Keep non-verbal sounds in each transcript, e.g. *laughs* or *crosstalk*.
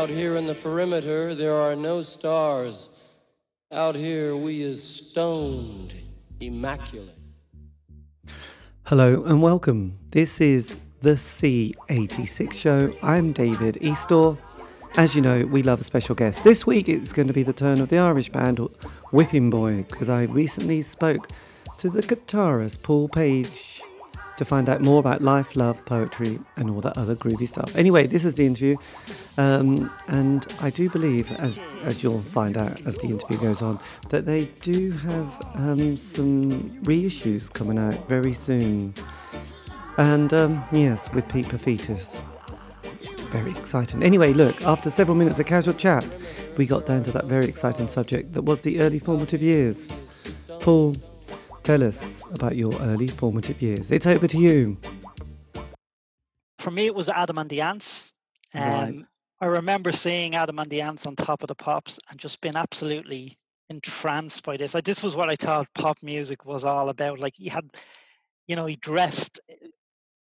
Out here in the perimeter, there are no stars. Out here, we is stoned, immaculate. Hello and welcome. This is the C86 show. I'm David Eastaugh. As you know, we love a special guest. This week it's going to be the turn of the Irish band Whipping Boy because I recently spoke to the guitarist Paul Page to find out more about life, love, poetry, and all that other groovy stuff. Anyway, this is the interview, um, and I do believe, as as you'll find out as the interview goes on, that they do have um, some reissues coming out very soon. And um, yes, with Pete Paphides. It's very exciting. Anyway, look, after several minutes of casual chat, we got down to that very exciting subject that was the early formative years. Paul, tell us about your early formative years. It's over to you. For me, it was Adam and the Ants. Um, right. I remember seeing Adam and the Ants on top of the pops and just being absolutely entranced by this. Like, this was what I thought pop music was all about. Like he had, you know, he dressed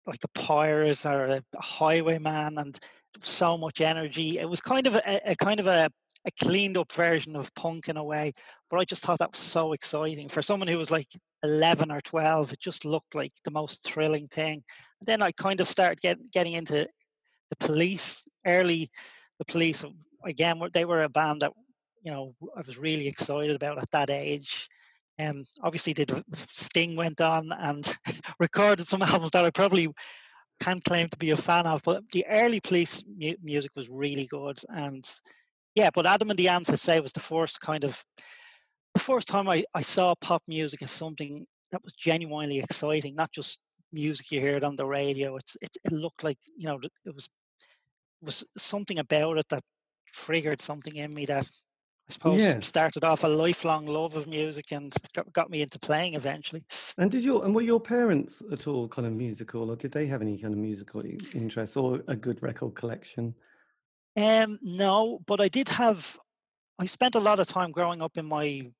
like a pirate or a highwayman and so much energy. It was kind of a, a kind of a, a cleaned up version of punk in a way, but I just thought that was so exciting for someone who was like 11 or 12. It just looked like the most thrilling thing. And then I kind of started get, getting into the police early. The police again, they were a band that you know I was really excited about at that age. Um, obviously, did Sting went on and *laughs* recorded some albums that I probably can't claim to be a fan of, but the early Police mu- music was really good. And yeah, but Adam and the Ants, I say, was the first kind of the first time I, I saw pop music as something that was genuinely exciting, not just music you heard on the radio. It's it, it looked like you know it was was something about it that triggered something in me that I suppose yes. started off a lifelong love of music and got, got me into playing eventually. And did your and were your parents at all kind of musical, or did they have any kind of musical interest or a good record collection? Um, no, but I did have. I spent a lot of time growing up in my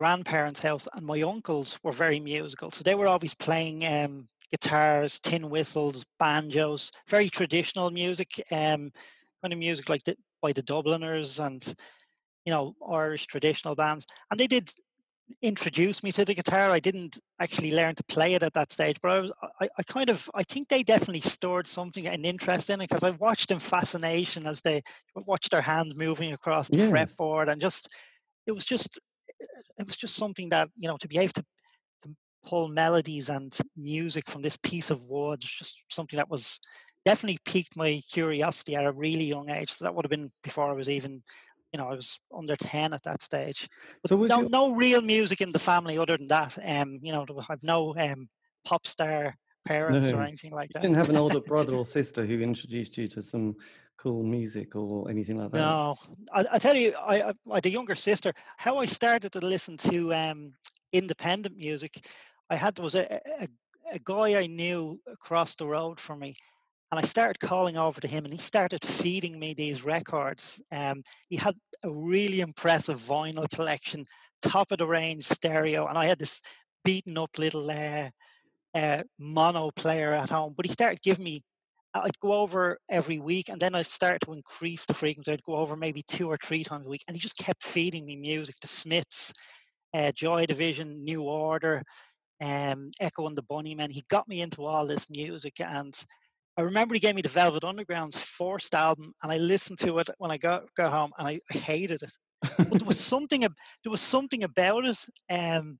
grandparents' house, and my uncles were very musical, so they were always playing um, guitars, tin whistles, banjos, very traditional music, um, kind of music like the, by the Dubliners and you know Irish traditional bands, and they did introduce me to the guitar. I didn't actually learn to play it at that stage, but I was I, I kind of I think they definitely stored something an interest in it because I watched in fascination as they watched their hands moving across the yes. fretboard and just it was just it was just something that you know to be able to, to pull melodies and music from this piece of wood just something that was definitely piqued my curiosity at a really young age. So that would have been before I was even you know, I was under 10 at that stage. But so no, your... no real music in the family other than that. Um, you know, I've no um, pop star parents no, or anything like that. You didn't have an older *laughs* brother or sister who introduced you to some cool music or anything like that? No, I, I tell you, I, I, I, had a younger sister. How I started to listen to um, independent music, I had there was a, a, a guy I knew across the road from me, and I started calling over to him, and he started feeding me these records. Um, he had a really impressive vinyl collection, top of the range stereo, and I had this beaten up little uh, uh, mono player at home. But he started giving me, I'd go over every week, and then I'd start to increase the frequency. I'd go over maybe two or three times a week, and he just kept feeding me music. The Smiths, uh, Joy Division, New Order, um, Echo and the Bunnymen. He got me into all this music, and I remember he gave me the Velvet Underground's first album, and I listened to it when I got got home, and I hated it. but there was *laughs* something there was something about it. Um,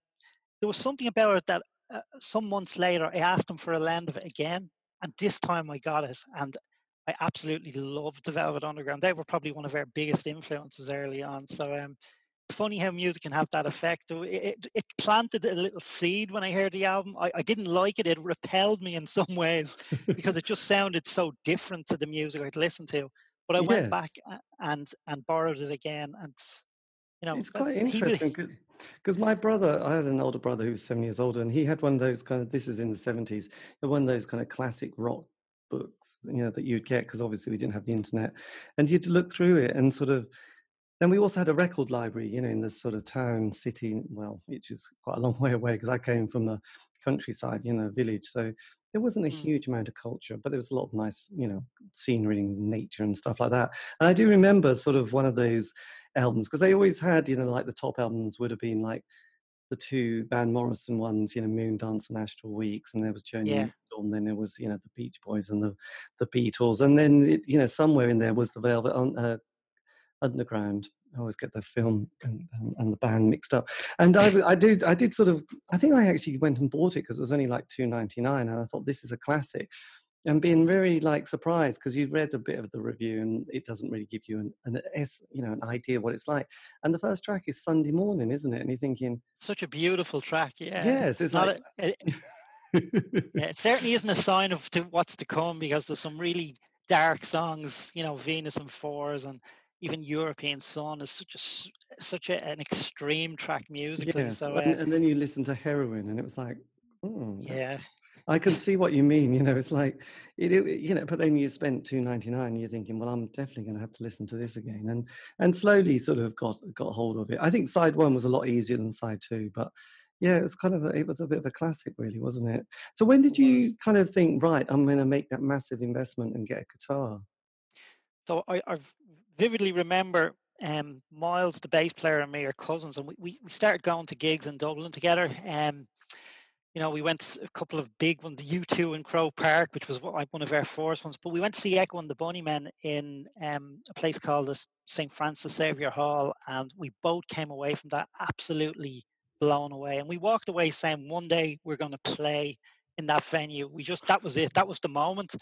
there was something about it that uh, some months later I asked him for a lend of it again, and this time I got it, and I absolutely loved the Velvet Underground. They were probably one of our biggest influences early on. So um, funny how music can have that effect. It, it, planted a little seed when I heard the album. I, I didn't like it. It repelled me in some ways because it just sounded so different to the music I'd listened to. But I yes. *laughs* went back and and borrowed it again, and you know, it's quite interesting because my brother, I had an older brother who was seven years older, and he had one of those kind of. This is in the seventies. One of those kind of classic rock books, you know, that you'd get because obviously we didn't have the internet, and you'd look through it and sort of then we also had a record library, you know, in this sort of town, city, well, which is quite a long *laughs* way away because I came from the countryside, you know, village. So there wasn't a Mm. huge amount of culture, but there was a lot of nice, you know, scenery and nature and stuff like that. And I do remember sort of one of those albums because they always had, you know, like the top albums would have been like the two Van Morrison ones, you know, Moon Dance and Astral Weeks, and there was Joni Yeah. And then there was, you know, the Beach Boys and the the Beatles, and then it, you know, somewhere in there was the Velvet uh, Underground. I always get the film and, and, and the band mixed up. And I, I, do, I did sort of, I think I actually went and bought it because it was only like two ninety nine, and I thought this is a classic. And being very like surprised because you've read a bit of the review and it doesn't really give you an, an you know an idea of what it's like. And the first track is Sunday morning, isn't it? And you're thinking, Such a beautiful track. Yeah. yes, it's not like a, it, yeah, it certainly isn't a sign of to what's to come because there's some really dark songs. You know, Venus in Furs and even European Son is such a such a, an extreme track musically. yes. So and, uh, and then you listen to Heroin, and it was like, hmm, that's- yeah, I can see what you mean. You know, it's like, it, it- you know, but then you spent two ninety nine. You're thinking, well, I'm definitely going to have to listen to this again, and and slowly sort of got got hold of it. I think side one was a lot easier than side two, but yeah, it was kind of a, it was a bit of a classic, really, wasn't it? So when did you kind of think, right, I'm going to make that massive investment and get a guitar? So I, I vividly remember um, Miles, the bass player, and me are cousins, and we, we, started going to gigs in Dublin together. Um, you know, we went a couple of big ones, U2 in Croke Park, which was one one of our first ones. But we went to see Echo and the Bunnymen in um, a place called the St. Francis Xavier Hall, and we both came away from that absolutely blown away. And we walked away saying, one day we're going to play in that venue. We just that was it. That was the moment.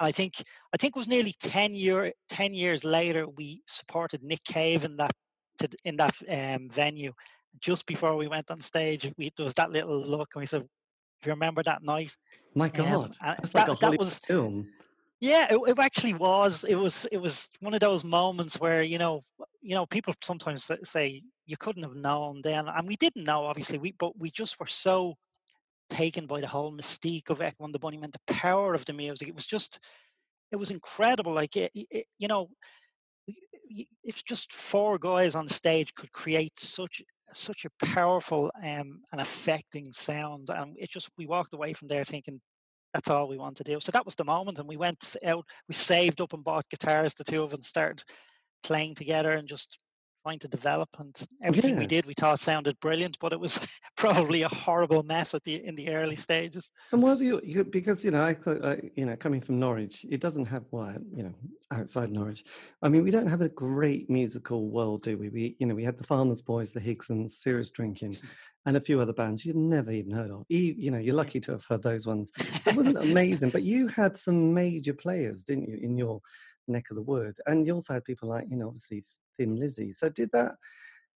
I think I think it was nearly ten year ten years later we supported Nick Cave in that to, in that um, venue. Just before we went on stage, we there was that little look, and we said, "If you remember that night." My Um, God, and that's that, like a that was film. yeah, it, it actually was. It was it was one of those moments where you know you know people sometimes say you couldn't have known then, and we didn't know obviously. We but we just were so taken by the whole mystique of and the Bunnymen, the power of the music. It was just it was incredible. Like it, it, you know, if just four guys on stage could create such such a powerful um, and affecting sound, and it just we walked away from there thinking that's all we want to do. So that was the moment, and we went out. We saved up and bought guitars. The two of us started playing together and just trying to develop. And everything we did, we thought sounded brilliant, but it was *laughs* probably a horrible mess at the in the early stages. And what you, you because you know I thought uh, you know coming from Norwich, it doesn't have well you know outside Norwich. I mean, we don't have a great musical world, do we? We you know we had the Farmers Boys, the Higsons, Serious Drinking, *laughs* and a few other bands you'd never even heard of. You, you know, you're lucky to have heard those ones. So it wasn't *laughs* amazing, but you had some major players, didn't you, in your neck of the wood? And you also had people like you know obviously Thin Lizzy. So did that?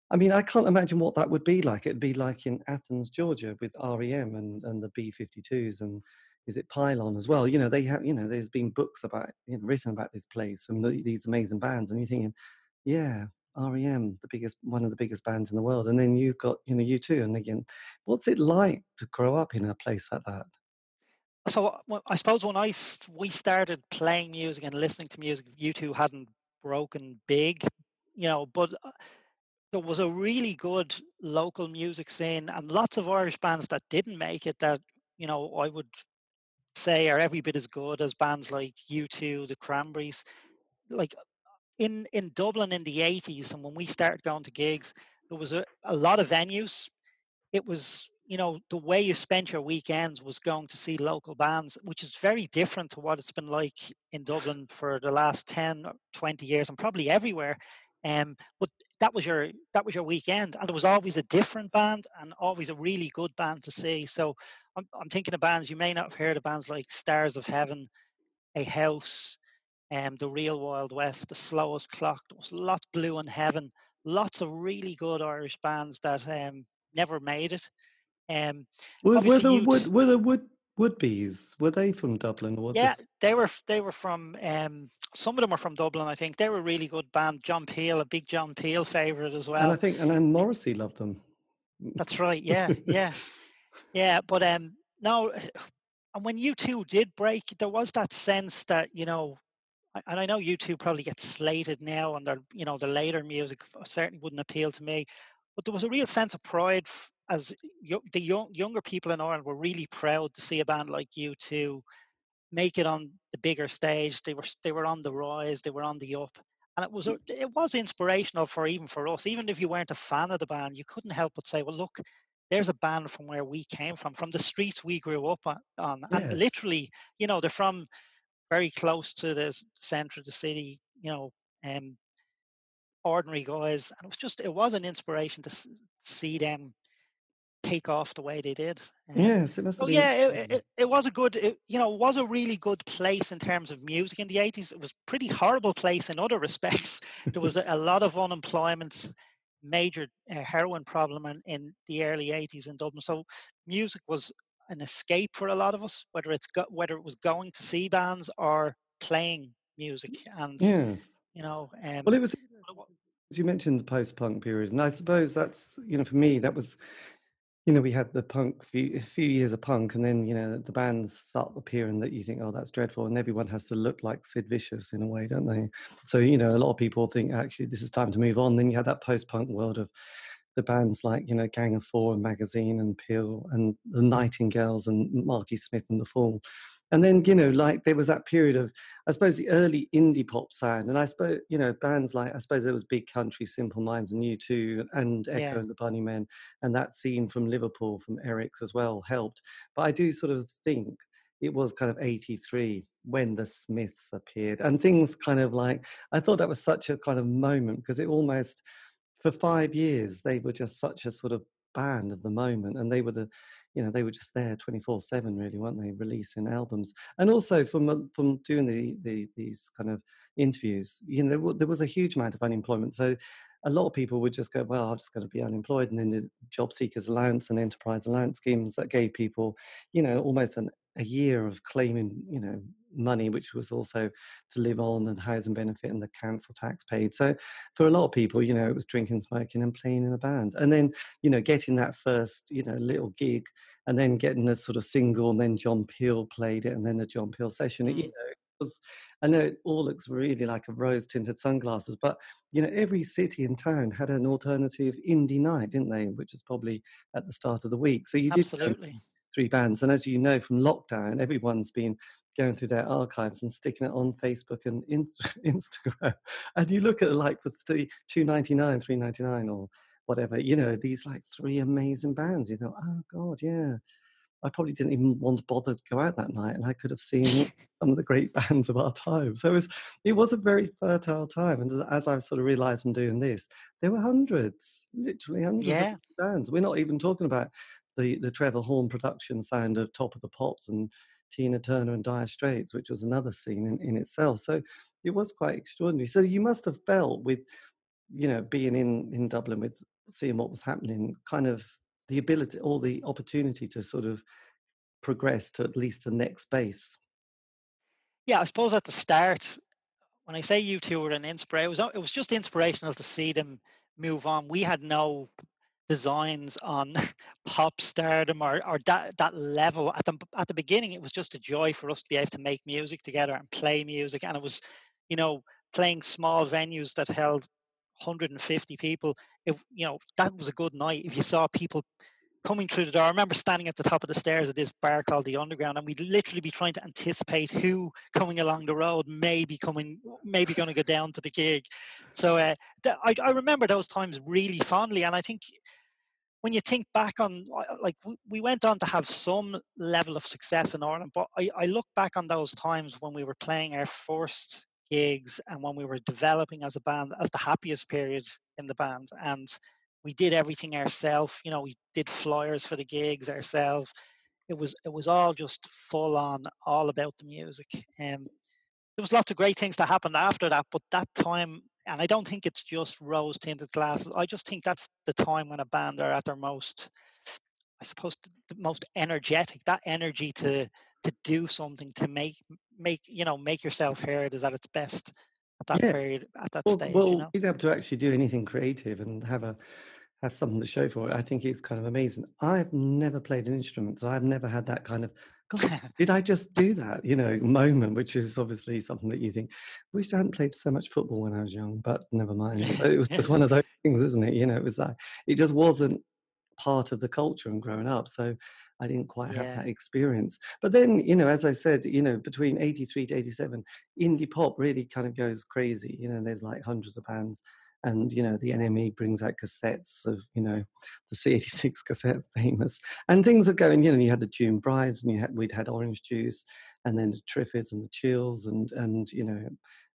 I mean, I can't imagine what that would be like. It'd be like in Athens, Georgia, with REM and, and the B52s and is it Pylon as well? You know, they have, you know, there's been books about, you know, written about this place and the, these amazing bands. And you're thinking, yeah, REM, the biggest, one of the biggest bands in the world. And then you've got, you know, U2. And again, what's it like to grow up in a place like that? so uh, I suppose when I we started playing music and listening to music, U2 hadn't broken big, you know, but uh, there was a really good local music scene and lots of Irish bands that didn't make it that you know I would say are every bit as good as bands like U2, the Cranberries, like in in Dublin in the 80s and when we started going to gigs, there was a, a lot of venues. It was you know the way you spent your weekends was going to see local bands which is very different to what it's been like in dublin for the last 10 or 20 years and probably everywhere um, but that was your that was your weekend and there was always a different band and always a really good band to see so i'm, I'm thinking of bands you may not have heard of bands like stars of heaven a house um, the real wild west the slowest clock there was lots blue in heaven lots of really good irish bands that um, never made it um, Were, were the wood, were the wood, Woodbees, were they from Dublin? Or yeah they were they were from um, some of them were from dublin i think they were a really good band john peel a big john peel favorite as well. and I think, and then Morrissey loved them. that's right yeah yeah *laughs* yeah but um no *sighs* and when U2 did break there was that sense that you know and i know U2 probably get slated now and their you know the later music certainly wouldn't appeal to me but there was a real sense of pride as the young, younger people in Ireland were really proud to see a band like U2 make it on the bigger stage. They were they were on the rise. They were on the up, and it was it was inspirational for even for us. Even if you weren't a fan of the band, you couldn't help but say, "Well, look, there's a band from where we came from, from the streets we grew up on, on. Yes. and literally, you know, they're from very close to the center of the city. You know, um, ordinary guys, and it was just it was an inspiration to see them take off the way they did. Um, yes, it must. So yeah, it, it, it, was a good, it, you know, was a really good place in terms of music in the eighties. It was pretty horrible place in other *laughs* respects. there was a, a, lot of unemployment, major uh, heroin problem in, in the early eighties in Dublin. So music was an escape for a lot of us, whether it's got whether it was going to see bands or playing music. And yes. you know, um, well, it was. As you mentioned the post-punk period, and I suppose that's you know for me that was you know, we had the punk few, a few years of punk, and then you know the bands start appearing that you think, oh, that's dreadful, and everyone has to look like Sid Vicious in a way, don't they? So you know, a lot of people think actually this is time to move on. Then you had that post-punk world of the bands like you know Gang of Four and Magazine and Peel and the Nightingales and Marky Smith and the Fall, and then you know like there was that period of i suppose the early indie pop sound and i suppose you know bands like i suppose there was big country simple minds and U2 and echo yeah. and the bunnymen and that scene from liverpool from eric's as well helped but i do sort of think it was kind of 83 when the smiths appeared and things kind of like i thought that was such a kind of moment because it almost for five years they were just such a sort of band of the moment and they were the you know they were just there 24 7 really weren't they releasing albums? And also from uh, from doing the, the these kind of interviews you know there, there was a huge amount of unemployment. So a lot of people would just go well i'm just going to be unemployed and then the job seekers allowance and enterprise allowance schemes that gave people you know almost an a year of claiming, you know, money, which was also to live on and housing benefit and the council tax paid. So for a lot of people, you know, it was drinking, smoking, and playing in a band, and then you know, getting that first, you know, little gig, and then getting a sort of single, and then John Peel played it, and then the John Peel session. Mm. You know, was, I know it all looks really like a rose tinted sunglasses, but you know, every city and town had an alternative indie night, didn't they? Which was probably at the start of the week. So you Absolutely. did three bands. And as you know from lockdown, everyone's been going through their archives and sticking it on Facebook and *laughs* Instagram. And you look at it like for three, two ninety nine, three ninety nine, or whatever. You know these like three amazing bands. You thought, oh god, yeah. I probably didn't even want to bother to go out that night, and I could have seen *laughs* some of the great *laughs* bands of our time. So it was, it was a very fertile time. And as I've sort of realised from doing this, there were hundreds, literally hundreds yeah. of bands. We're not even talking about the the Trevor Horn production sound of Top of the Pops and Tina Turner and Dire Straits, which was another scene in, in itself. So it was quite extraordinary. So you must have felt with, you know, being in in Dublin with seeing what was happening, kind of the ability or the opportunity to sort of progress to at least the next base. Yeah, I suppose at the start, when I say U2 were an inspiration, it was it was just inspirational to see them move on. We had no designs on *laughs* pop stardom or, or that, that level at the, at the beginning it was just a joy for us to be able to make music together and play music and it was you know playing small venues that held 150 people if you know that was a good night if you saw people coming through the door. I remember standing at the top of the stairs at this bar called the Underground, and we'd literally be trying to anticipate who coming along the road may be coming, maybe going to go down to the gig. So uh, th- I, I remember those times really fondly, and I think when you think back on like we went on to have some level of success in Ireland, but I, I look back on those times when we were playing our first gigs and when we were developing as a band as the happiest period in the band and we did everything ourselves you know we did flyers for the gigs ourselves it was it was all just full on all about the music and um, there was lots of great things that happened after that but that time and I don't think it's just rose tinted glasses. I just think that's the time when a band are at their most, I suppose, the most energetic. That energy to to do something to make make you know make yourself heard is at its best at that yeah. period at that well, stage. Well, you know? being able to actually do anything creative and have a have something to show for it, I think it's kind of amazing. I've never played an instrument, so I've never had that kind of did I just do that? You know, moment, which is obviously something that you think, wish I hadn't played so much football when I was young, but never mind. So it was just one of *laughs* those things, isn't it? You know, it was like, it just wasn't part of the culture and growing up. So I didn't quite Yeah. have that experience. But then, you know, as I said, you know, between 83 to 87, indie pop really kind of goes crazy. You know, there's like hundreds of bands. And, you know, the NME brings out cassettes of, you know, the C86 *laughs* cassette famous. And things are going, you know, you had the June Brides and you had, we'd had Orange Juice and then the Triffids and the Chills and, and, you know,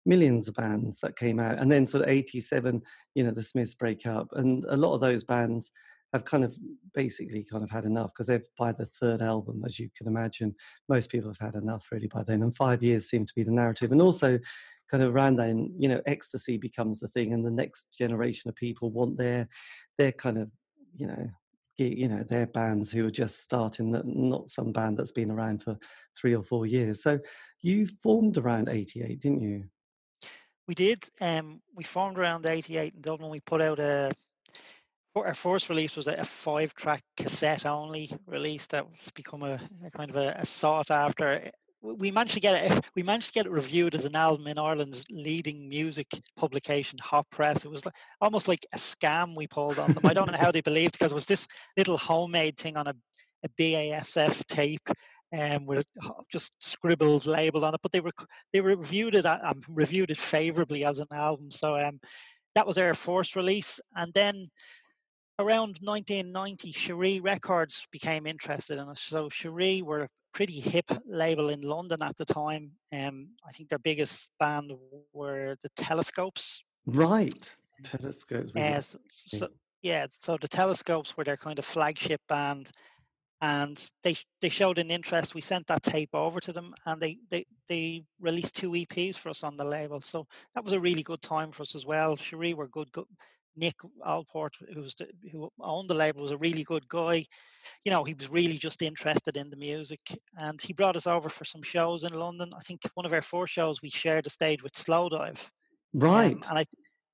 millions of bands that came out. And then sort of 87, you know, the Smiths break up. And a lot of those bands have kind of basically kind of had enough because they've by the third album, as you can imagine, most people have had enough really by then. And five years seem to be the narrative. And also kind of around then, you know, ecstasy becomes the thing and the next generation of people want their their kind of, you know, you know, their bands who are just starting, not some band that's been around for three or four years. So you formed around 88, didn't you? We did. Um, we formed around 88 in Dublin. We put out a our first release was a, five track cassette only release that's become a, a kind of a, a, sought after we managed to get it *laughs* we managed to get it reviewed as an album in Ireland's leading music publication Hot Press. It was like, almost like a scam we pulled on them. I don't know how they believed because it was this little homemade thing on a, a BASF tape um, with just scribbles labeled on it but they were they reviewed it um, reviewed it favorably as an album. So um, that was our first release. And then around 1990, Cheree Records became interested in us. So Cheree were pretty hip label in London at the time. Um, I think their biggest band were the Telescopes. Right, Telescopes. Uh, so, so, yeah, so the Telescopes were their kind of flagship band, and they they showed an interest. We sent that tape over to them, and they they they released two EPs for us on the label. So that was a really good time for us as well. Cheree were good, good Nick Allport, who was the, who owned the label, was a really good guy. You know, he was really just interested in the music, and he brought us over for some shows in London. I think one of our four shows we shared the stage with Slowdive. Right. Um, and I,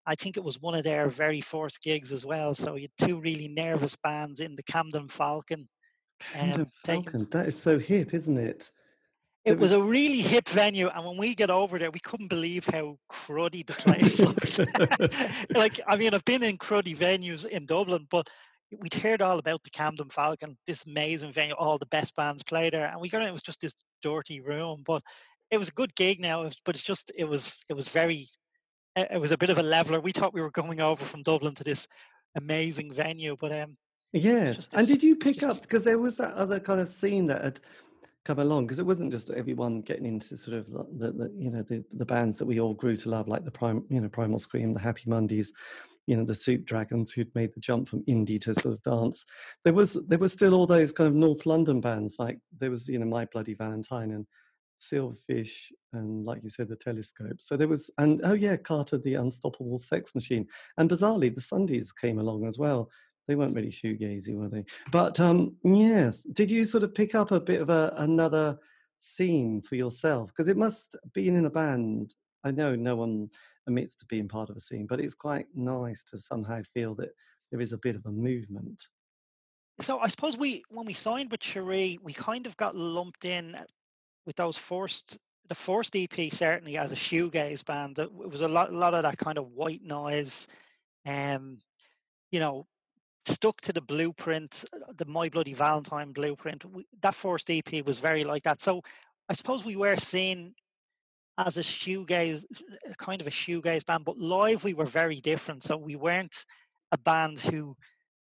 I think it was one of their very first gigs as well. So you had two really nervous bands in the Camden Falcon. Camden um, Falcon. Taking, that is so hip, isn't it? It was a really hip venue, and when we get over there, we couldn't believe how cruddy the place *laughs* looked. *laughs* like, I mean, I've been in cruddy venues in Dublin, but we'd heard all about the Camden Falcon, this amazing venue, all the best bands play there, and we got in, it was just this dirty room, but it was a good gig now, but it's just, it was, it was very, it was a bit of a leveler. We thought we were going over from Dublin to this amazing venue, but um, Yes. And did you pick up because there was that other kind of scene that had come along because it wasn't just everyone getting into sort of the, the, the, you know the, the bands that we all grew to love like the prime you know primal scream the happy mondays you know the soup dragons who'd made the jump from indie to sort of dance. There was there was still all those kind of north london bands like there was you know my bloody valentine and silverfish and like you said the telescope. So there was and oh yeah carter the unstoppable sex machine. And bizarrely the sundays came along as well they weren't really shoegazy, were they? But um, yes, did you sort of pick up a bit of a, another scene for yourself? Because it must being in a band. I know no one admits to being part of a scene, but it's quite nice to somehow feel that there is a bit of a movement. So I suppose we, when we signed with Cheree, we kind of got lumped in with those first, the first EP certainly as a shoegaze band. It was a lot, a lot of that kind of white noise, um, you know, stuck to the blueprint, the My Bloody Valentine blueprint. We, that first EP was very like that. So I suppose we were seen as a shoegaze, kind of a shoegaze band, but live we were very different. So we weren't a band who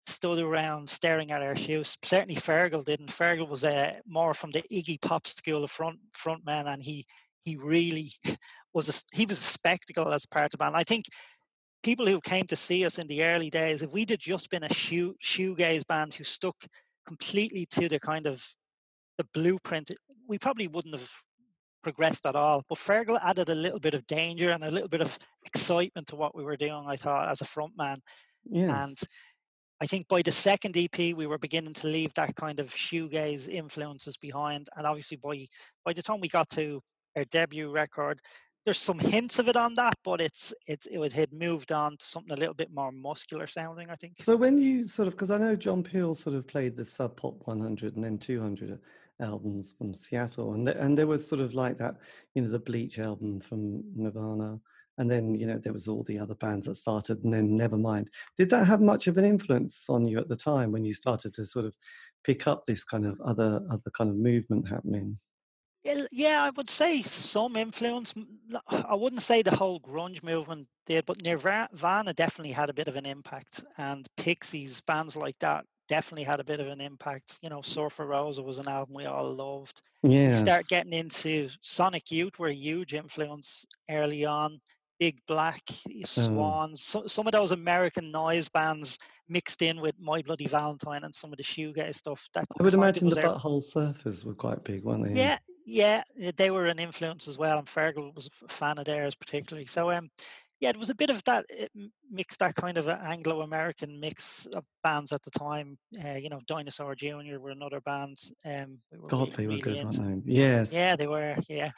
stood around staring at our shoes. Certainly Fergal didn't. Fergal was uh, more from the Iggy Pop school of front front man, and he he really *laughs* was a, he was a spectacle as part of the band. I think people who came to see us in the early days, if we'd have just been a shoe shoegaze band who stuck completely to the kind of the blueprint, we probably wouldn't have progressed at all. But Fergal added a little bit of danger and a little bit of excitement to what we were doing, I thought, as a front man. Yes. And I think by the second EP, we were beginning to leave that kind of shoegaze influences behind. And obviously, by by the time we got to our debut record, there's some hints of it on that, but it's it's it had moved on to something a little bit more muscular sounding, I think. So when you sort of because I know John Peel sort of played the Sub Pop 100 and then 200 albums from Seattle, and and there was sort of like that, you know, the Bleach album from Nirvana, and then you know there was all the other bands that started, and then Nevermind. Did that have much of an influence on you at the time when you started to sort of pick up this kind of other other kind of movement happening? Yeah, I would say some influence. I wouldn't say the whole grunge movement did, but Nirvana definitely had a bit of an impact, and Pixies, bands like that, definitely had a bit of an impact. You know, Surfer Rosa was an album we all loved. Yeah. Start getting into Sonic Youth were a huge influence early on. Big Black, uh-huh. Oh. Swans, so, some of those American noise bands mixed in with My Bloody Valentine and some of the shoegaze stuff. That I would imagine the Butthole Surfers were quite big, weren't they? yeah, yeah, they were an influence as well, and Fergal was a fan of theirs particularly. So, um, yeah, it was a bit of that mix, that kind of Anglo-American mix of bands at the time. Uh, you know, Dinosaur Junior were another band. Um, we were God, really, they were really good, into. weren't they? Yes. Yeah, they were. Yeah,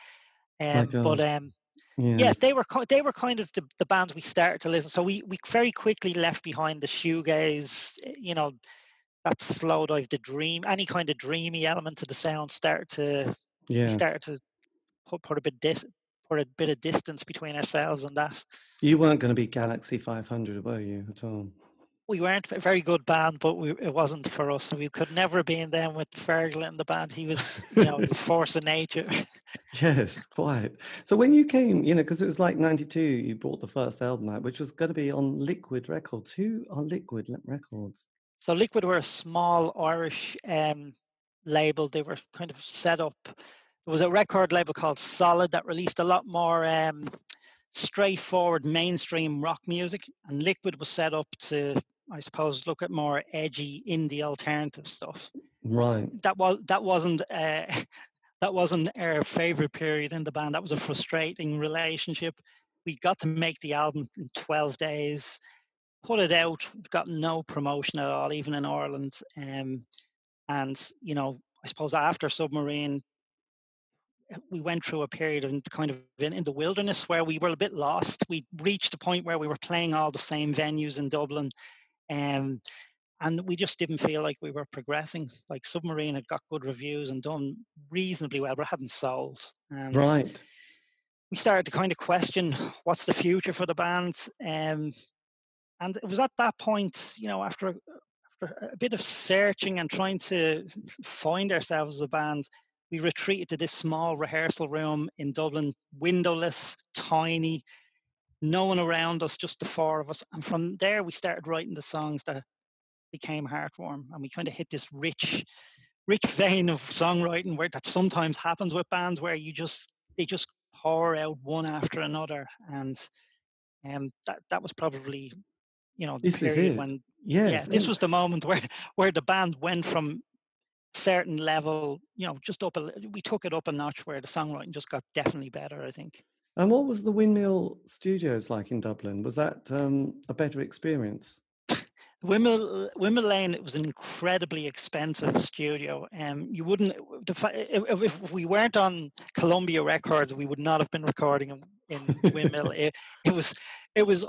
um, but um, yes. yeah, they were they were kind of the, the bands we started to listen. So we we very quickly left behind the shoegaze. eh, You know, that slow dive, the dream, any kind of dreamy element to the sound started to we yes. started to put, put a bit dis, put a bit of distance between ourselves and that. You weren't going to be Galaxy 500, were you at all? We weren't a very good band, but we, it wasn't for us. We could never have been them with Fergal in the band. He was, you know, the *laughs* force of nature. Yes, quite. So when you came, you know, because it was like 92, you brought the first album out, which was going to be on Liquid Records. Who are Liquid Records? So Liquid were a small Irish um, label. They were kind of set up. There was a record label called Solid that released a lot more um, straightforward mainstream rock music, and Liquid was set up to, I suppose, look at more edgy indie alternative stuff. Right. That was that wasn't uh, *laughs* that wasn't our favorite period in the band. That was a frustrating relationship. We got to make the album in 12 days, put it out, got no promotion at all, even in Ireland. Um, and you know, I suppose after Submarine, uh, we went through a period of kind of in, in the wilderness where we were a bit lost. We reached a point where we were playing all the same venues in Dublin, um, and we just didn't feel like we were progressing. Like Submarine had got good reviews and done reasonably well, but hadn't sold. And Right. we started to kind of question what's the future for the band. Um, and it was at that point, you know, after a, bit of searching and trying to find ourselves as a band, we retreated to this small rehearsal room in Dublin, windowless, tiny, no one around us, just the four of us. And from there, we started writing the songs that became Heartworm, and we kind of hit this rich, rich *laughs* vein of songwriting where that sometimes happens with bands where you just they just pour out one after another, and um, that that was probably you know the This is period when Yes. yeah this was the moment where *laughs* where the band went from certain level you know just up a we took it up a notch where the songwriting just got definitely better i think And what was the Windmill Studios like in Dublin? Was that um, a better experience? Wimmel, Windmill Lane it was an incredibly expensive studio. Um, you wouldn't if, if- if we weren't on Columbia Records, we would not have been recording in, in Windmill. *laughs* It, it was it was.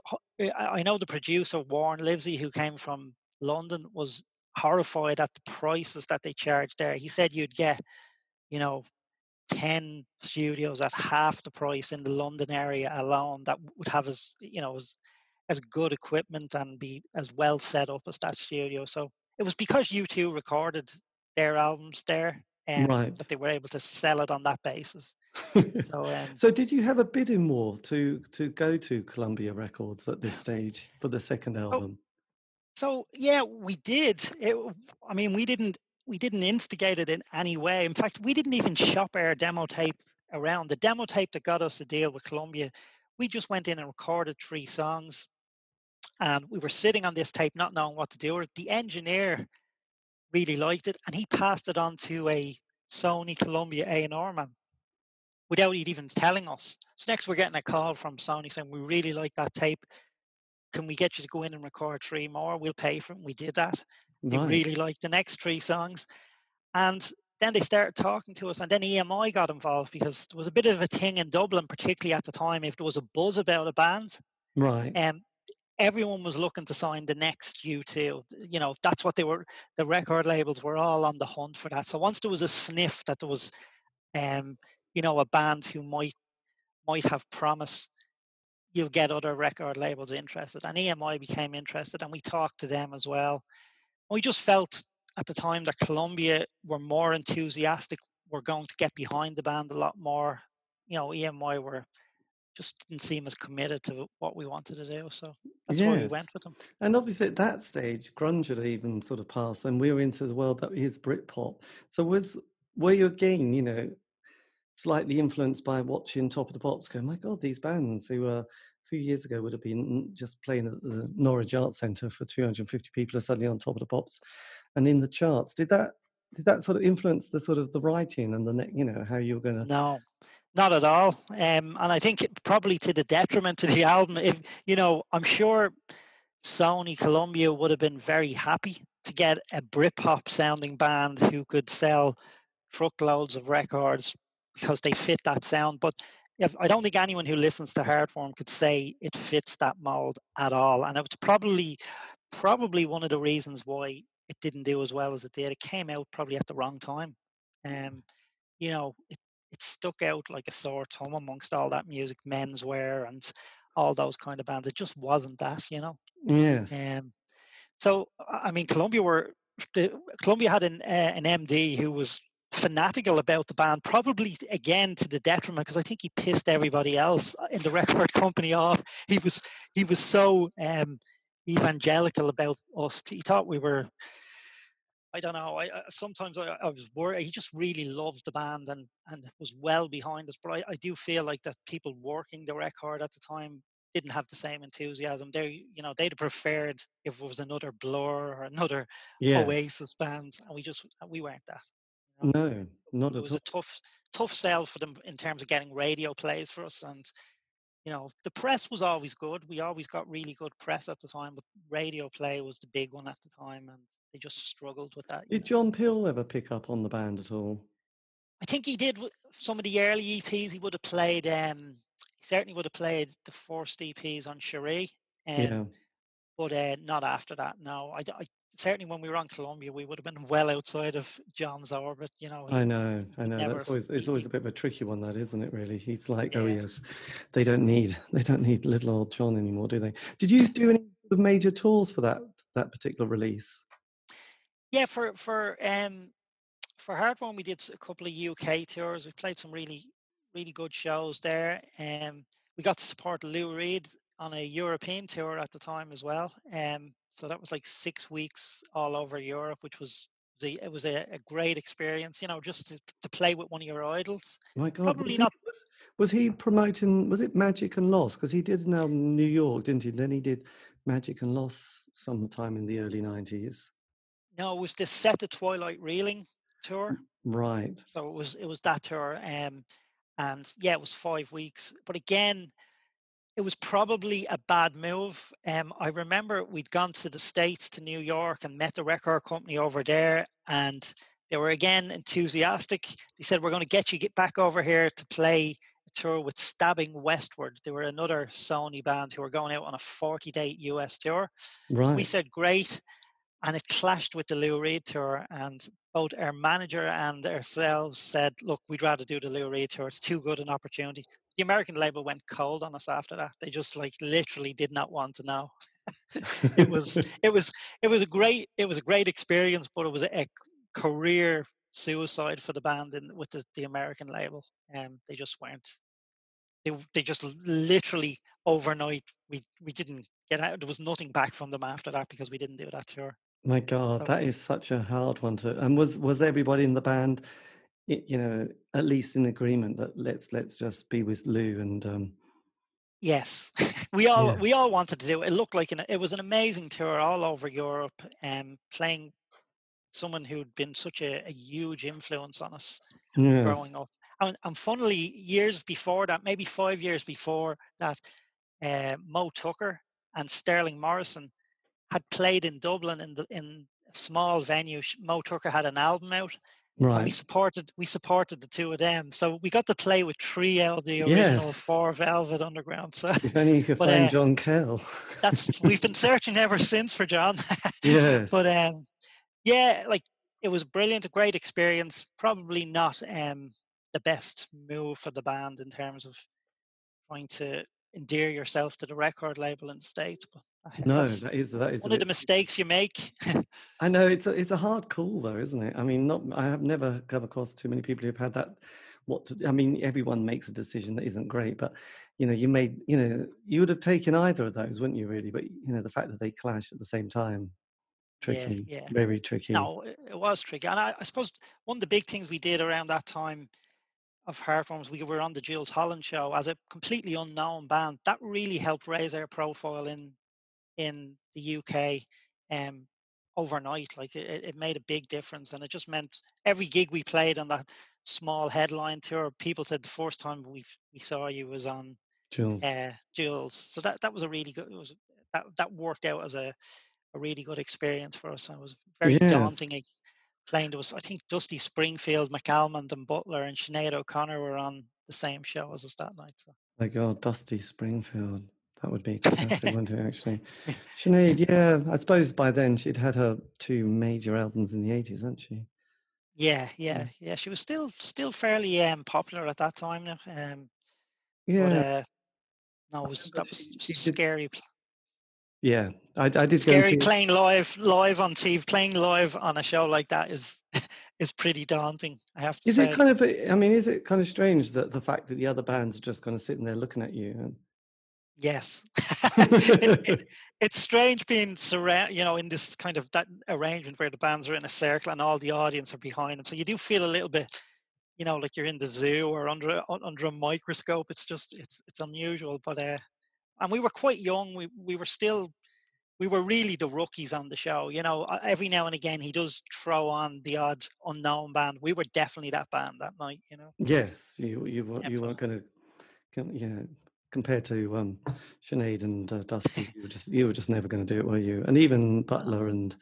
I know the producer Warne Livesey, who came from London, was horrified at the prices that they charged there. He said you'd get, you know, ten studios at half the price in the London area alone that would have as you know as as good equipment and be as well set up as that studio. So it was because U2 recorded their albums there um, Right. that they were able to sell it on that basis. *laughs* So um, So did you have a bidding war to to go to Columbia Records at this stage for the second Oh, album? so yeah, we did. It, I mean, we didn't we didn't instigate it in any way. In fact, we didn't even shop our demo tape around. The demo tape that got us a deal with Columbia, we just went in and recorded three songs, and we were sitting on this tape not knowing what to do. with it. The engineer really liked it, and he passed it on to a Sony Columbia A&R man without it even telling us. So next we're getting a call from Sony saying we really like that tape. Can we get you to go in and record three more? We'll pay for it. And we did that. They really liked the next three songs. And then they started talking to us, and then EMI got involved because there was a bit of a thing in Dublin, particularly at the time. If there was a buzz about a band, Right. um, everyone was looking to sign the next U2. You know, that's what they were. The record labels were all on the hunt for that. So once there was a sniff that there was, um, you know, a band who might might have promise, you'll get other record labels interested. And EMI became interested, and we talked to them as well. We just felt at the time that Columbia were more enthusiastic. We're going to get behind the band a lot more. You know, EMI were just didn't seem as committed to what we wanted to do. So that's yes. why we went with them. And obviously at that stage, grunge had even sort of passed, and we were into the world that is Britpop. So was were you again, you know, slightly influenced by watching Top of the Pops? Going, my God, these bands who were a few years ago would have been mm, just playing at the Norwich Arts Centre for 250 people are suddenly on Top of the Pops and in the charts. Did that did that sort of influence the sort of the writing and the you know how you were going to? No, not at all. Um, and I think probably to the detriment to the *laughs* album. If you know, I'm sure Sony Columbia would have been very happy to get a Britpop sounding band who could sell truckloads of records because they fit that sound. But if, I don't think anyone who listens to Heartworm could say it fits that mold at all. And it was probably probably one of the reasons why it didn't do as well as it did. It came out probably at the wrong time. Um, you know, it, it stuck out like a sore thumb amongst all that music, menswear and all those kind of bands. It just wasn't that, you know. Yes. Um, so I mean, Columbia were the Columbia had an uh, an MD who was fanatical about the band, probably again to the detriment because I think he pissed everybody else in the *laughs* record company off. He was he was so um, evangelical about us. He thought we were. I don't know. I, I sometimes I, I, was worried. He just really loved the band and and was well behind us. But I, I do feel like that people working the record at the time didn't have the same enthusiasm. They, you know, they'd have preferred if it was another Blur or another yes. Oasis band, and we just we weren't that. You know? No, not it at all. It was a tough, tough sell for them in terms of getting radio plays for us, and you know, the press was always good. We always got really good press at the time, but radio play was the big one at the time, and they just struggled with that. Did know. John Peel ever pick up on the band at all? I think he did. Some of the early EPs, he would have played. Um, he certainly would have played the first EPs on Cheree. Um, yeah. But uh, not after that. No, I, I, certainly when we were on Columbia, we would have been well outside of John's orbit. You know. I know, I know. That's always it's always a bit of a tricky one, that isn't it? Really, he's like, oh, yeah. oh yes, they don't need *laughs* they don't need little old John anymore, do they? Did you *laughs* do any major tours for that that particular release? Yeah, for for um for Heartworm, we did a couple of UK tours. We played some really really good shows there. Um, we got to support Lou Reed on a European tour at the time as well. Um, so that was like six weeks all over Europe, which was the, it was a, a, great experience, you know, just to, to, play with one of your idols. My God, Probably was, not... he, was, was, he promoting? Was it Magic and Loss? Because he did an album New York, didn't he? Then he did Magic and Loss sometime in the early nineties. No, it was the Set the Twilight Reeling tour. Right. So it was it was that tour, um, and yeah, it was five weeks. But again, it was probably a bad move. Um, I remember we'd gone to the States to New York and met the record company over there, and they were again enthusiastic. They said, We're going to get you get back over here to play a tour with Stabbing Westward. They were another Sony band who were going out on a 40 day US tour. Right. We said, Great. And it clashed with the Lou Reed tour, and both our manager and ourselves said, "Look, we'd rather do the Lou Reed tour. It's too good an opportunity." the American label went cold on us after that. They just like literally did not want to know. *laughs* it was *laughs* it was it was a great it was a great experience, but it was a, a career suicide for the band and with the, the American label. And um, they just weren't. They they just literally overnight we we didn't get out. There was nothing back from them after that because we didn't do that tour. My God, that is such a hard one to. And was was everybody in the band you know at least in agreement that let's let's just be with Lou and um yes *laughs* we all yeah. we all wanted to do it. it looked like an, it was an amazing tour all over Europe and um, playing someone who'd been such a, a huge influence on us yes. growing up and, and funnily years before that maybe five years before that uh, Moe Tucker and Sterling Morrison had played in Dublin in the in a small venue Moe Tucker had an album out Right. we supported we supported the two of them, so we got to play with Trio, the original yes. four Velvet Underground. So if only you could but, find uh, John Cale. that's *laughs* we've been searching ever since for John. *laughs* yes. But um, yeah, like it was brilliant, a great experience. Probably not um the best move for the band in terms of trying to endear yourself to the record label in the states. But no, that is that is one of the mistakes you make. *laughs* I know it's a, it's a hard call though, isn't it? I mean, not I have never come across too many people who've had that. What to, I mean, everyone makes a decision that isn't great, but you know, you made you know you would have taken either of those, wouldn't you? Really, but you know, the fact that they clash at the same time, tricky, yeah, yeah. very tricky. No, it was tricky, and I, I suppose one of the big things we did around that time of Heartworms, we were on the Jools Holland show as a completely unknown band. That really helped raise our profile in in the UK um, overnight. Like it, it made a big difference, and it just meant every gig we played on that small headline tour, people said the first time we we saw you was on Jules. Uh, Jools. So that that was a really good. It was that that worked out as a a really good experience for us. And it was very yes. daunting playing. There was I think Dusty Springfield, McAlmont, and Butler, and Sinead O'Connor were on the same show as us that night. So. My God, Dusty Springfield. That would be fantastic, wouldn't it, actually? *laughs* Sinead, yeah, I suppose by then she'd had her two major albums in the 80s, hadn't she? Yeah, yeah, yeah. She was still still fairly um, popular at that time. Now. Um, yeah. But, uh, no, was, that was she, she scary. Did, yeah, I, I did. Scary playing live, live on TV. Playing live on a show like that is *laughs* is pretty daunting. I have to. Is say. it kind of? I mean, is it kind of strange that the fact that the other bands are just kind of sitting there looking at you and Yes, *laughs* it, it, *laughs* it's strange being surround, you know, in this kind of that arrangement where the bands are in a circle and all the audience are behind them. So you do feel a little bit, you know, like you're in the zoo or under under a microscope. It's just it's it's unusual, but uh, and we were quite young. We we were still we were really the rookies on the show. You know, every now and again he does throw on the odd unknown band. We were definitely that band that night. You know. Yes, you you were, you weren't going to, yeah, compared to um, Sinead and uh, Dusty, *laughs* you were just you were just never going to do it, were you? And even Butler and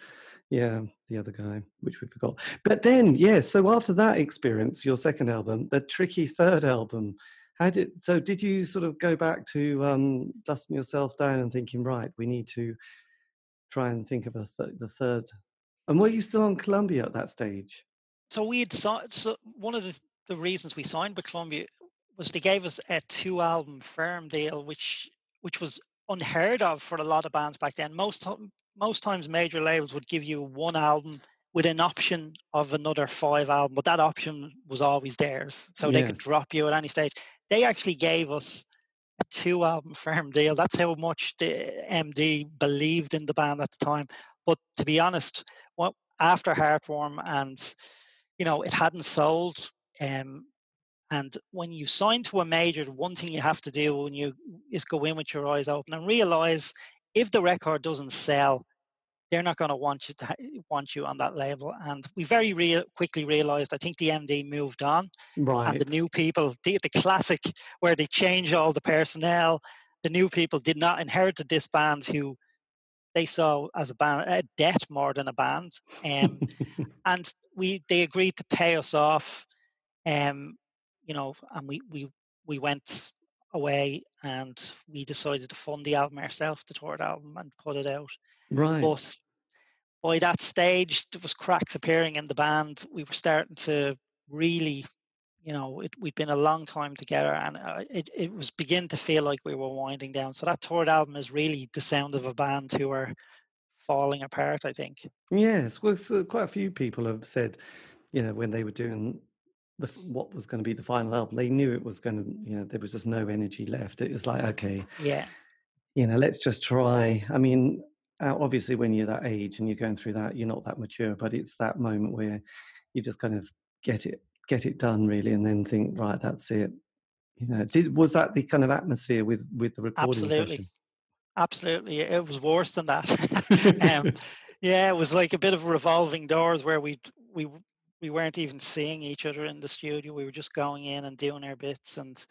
yeah, the other guy, which we forgot. But then, yeah, so after that experience, your second album, the tricky third album, how did so? Did you sort of go back to um, dusting yourself down and thinking, right, we need to try and think of a th- the third? And were you still on Columbia at that stage? So we had so one of the the reasons we signed with Columbia was they gave us a two album firm deal, which which was unheard of for a lot of bands back then. Most most times major labels would give you one album with an option of another five album, but that option was always theirs, so yes. they could drop you at any stage. They actually gave us a two album *laughs* firm deal. That's how much the MD believed in the band at the time. But to be honest, what after Heartworm and you know it hadn't sold um, and when you sign to a major, one thing you have to do when you is go in with your eyes open and realize if the record doesn't sell, they're not going to want you to want you on that label. And we very real, quickly realized. I think the MD moved on, right. and the new people, the, the classic where they change all the personnel. The new people did not inherit this band who they saw as a band a debt more than a band, um, *laughs* and we they agreed to pay us off. Um, you know, and we we we went away and we decided to fund the album ourselves, the third album, and put it out. Right. But by that stage, there was cracks appearing in the band. We were starting to really, you know, it, we'd been a long time together, and uh, it it was beginning to feel like we were winding down. So that third album is really the sound of a band who are falling apart. I think. Yes, well, so quite a few people have said, you know, when they were doing the what was going to be the final album. They knew it was going to, you know, there was just no energy left. It was like, okay, yeah, you know, let's just try. I mean, uh, obviously, when you're that age and you're going through that, you're not that mature, but it's that moment where you just kind of get it, get it done, really, and then think, right, that's it. You know, did was that the kind of atmosphere with with the recording Absolutely. session? Absolutely, it was worse than that. *laughs* um, *laughs* yeah, it was like a bit of revolving doors where we we we weren't even seeing each other in the studio. We were just going in and doing our bits. And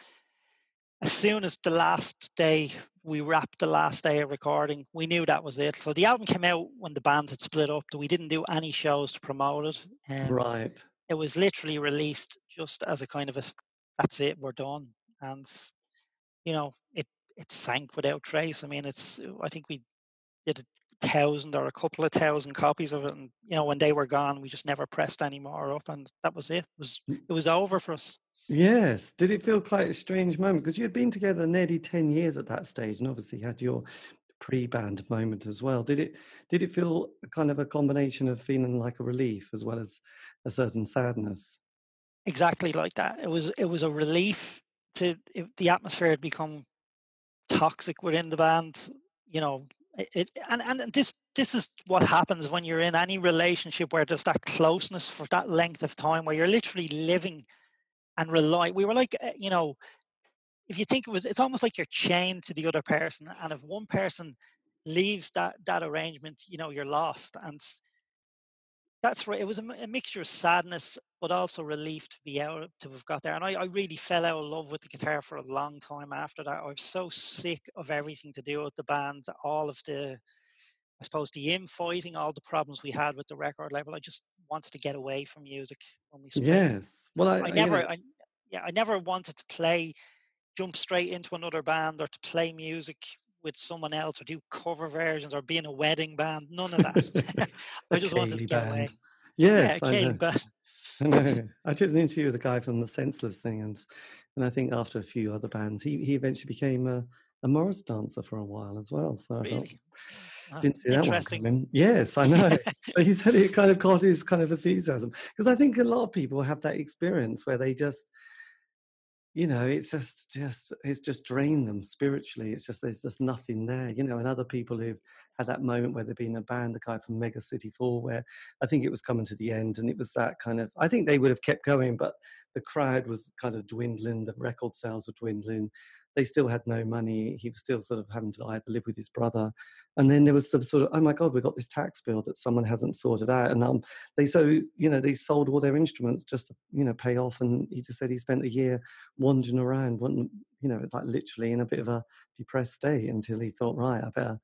as soon as the last day, we wrapped the last day of recording, we knew that was it. So the album came out when the bands had split up. We didn't do any shows to promote it. Um, right. It was literally released just as a kind of a, that's it, we're done. And, you know, it, it sank without trace. I mean, it's, I think we did thousand or a couple of thousand copies of it and you know when they were gone we just never pressed any more up and that was it. it was mm. it was over for us Yes. Did it feel quite a strange moment? Because you had been together nearly 10 years at that stage and obviously had your pre-band moment as well. Did it did it feel kind of a combination of feeling like a relief as well as a certain sadness? Exactly like that. It was it was a relief to the atmosphere had become toxic within the band. You know, it, and and this this is what happens when you're in any relationship where there's that closeness for that length of time where you're literally living and rely we were like uh, you know if you think it was it's almost like you're chained to the other person and if one person leaves that that arrangement you know you're lost and that's right it was a, a mixture of sadness but also relief to be out to have got there and I, I really fell out of love with the guitar for a long time after that i was so sick of everything to do with the band all of the I suppose the infighting, all the problems we had with the record label, I just wanted to get away from music when we. Yes. Well, I, I never, I, yeah, I never wanted to play, jump straight into another band or to play music with someone else or do cover versions or be in a wedding band. None of *laughs* that. *laughs* I just wanted to get band. away. Yes, yeah, I know. Band. *laughs* I know. I did an interview with a guy from the Senseless thing, and and I think after a few other bands, he he eventually became a, a Morris dancer for a while as well. So really? I thought, didn't see that one coming. Yes, I know. but he said it kind of caught his kind of enthusiasm because I think a lot of people have that experience where they just, you know, it's just just it's just drained them spiritually. It's just there's just nothing there, you know. And other people who've had that moment where they've been a band, the guy from Mega City Four, where I think it was coming to the end, and it was that kind of. I think they would have kept going, but the crowd was kind of dwindling, the record sales were dwindling, they still had no money. He was still sort of having to either live with his brother. And then there was the sort of, oh my God, we've got this tax bill that someone hasn't sorted out. And um, they so, you know, they sold all their instruments just to, you know, pay off. And he just said he spent a year wandering around, you know, it's like literally in a bit of a depressed state until he thought, right, I better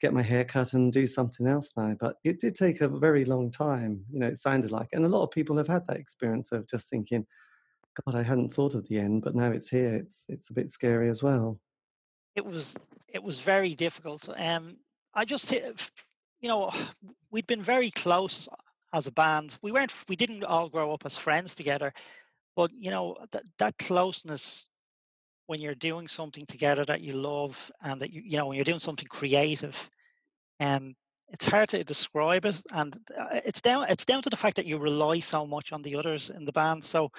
get my hair cut and do something else now. But it did take a very long time, you know, it sounded like. And a lot of people have had that experience of just thinking, God, I hadn't thought of the end, but now it's here. It's it's a bit scary as well. It was it was very difficult. Um, I just you know *sighs* we'd been very close as a band. We weren't we didn't all grow up as friends together, but you know that that closeness when you're doing something together that you love and that you you know when you're doing something creative, um, it's hard to describe it, and uh, it's down it's down to the fact that you rely so much on the others in the band. So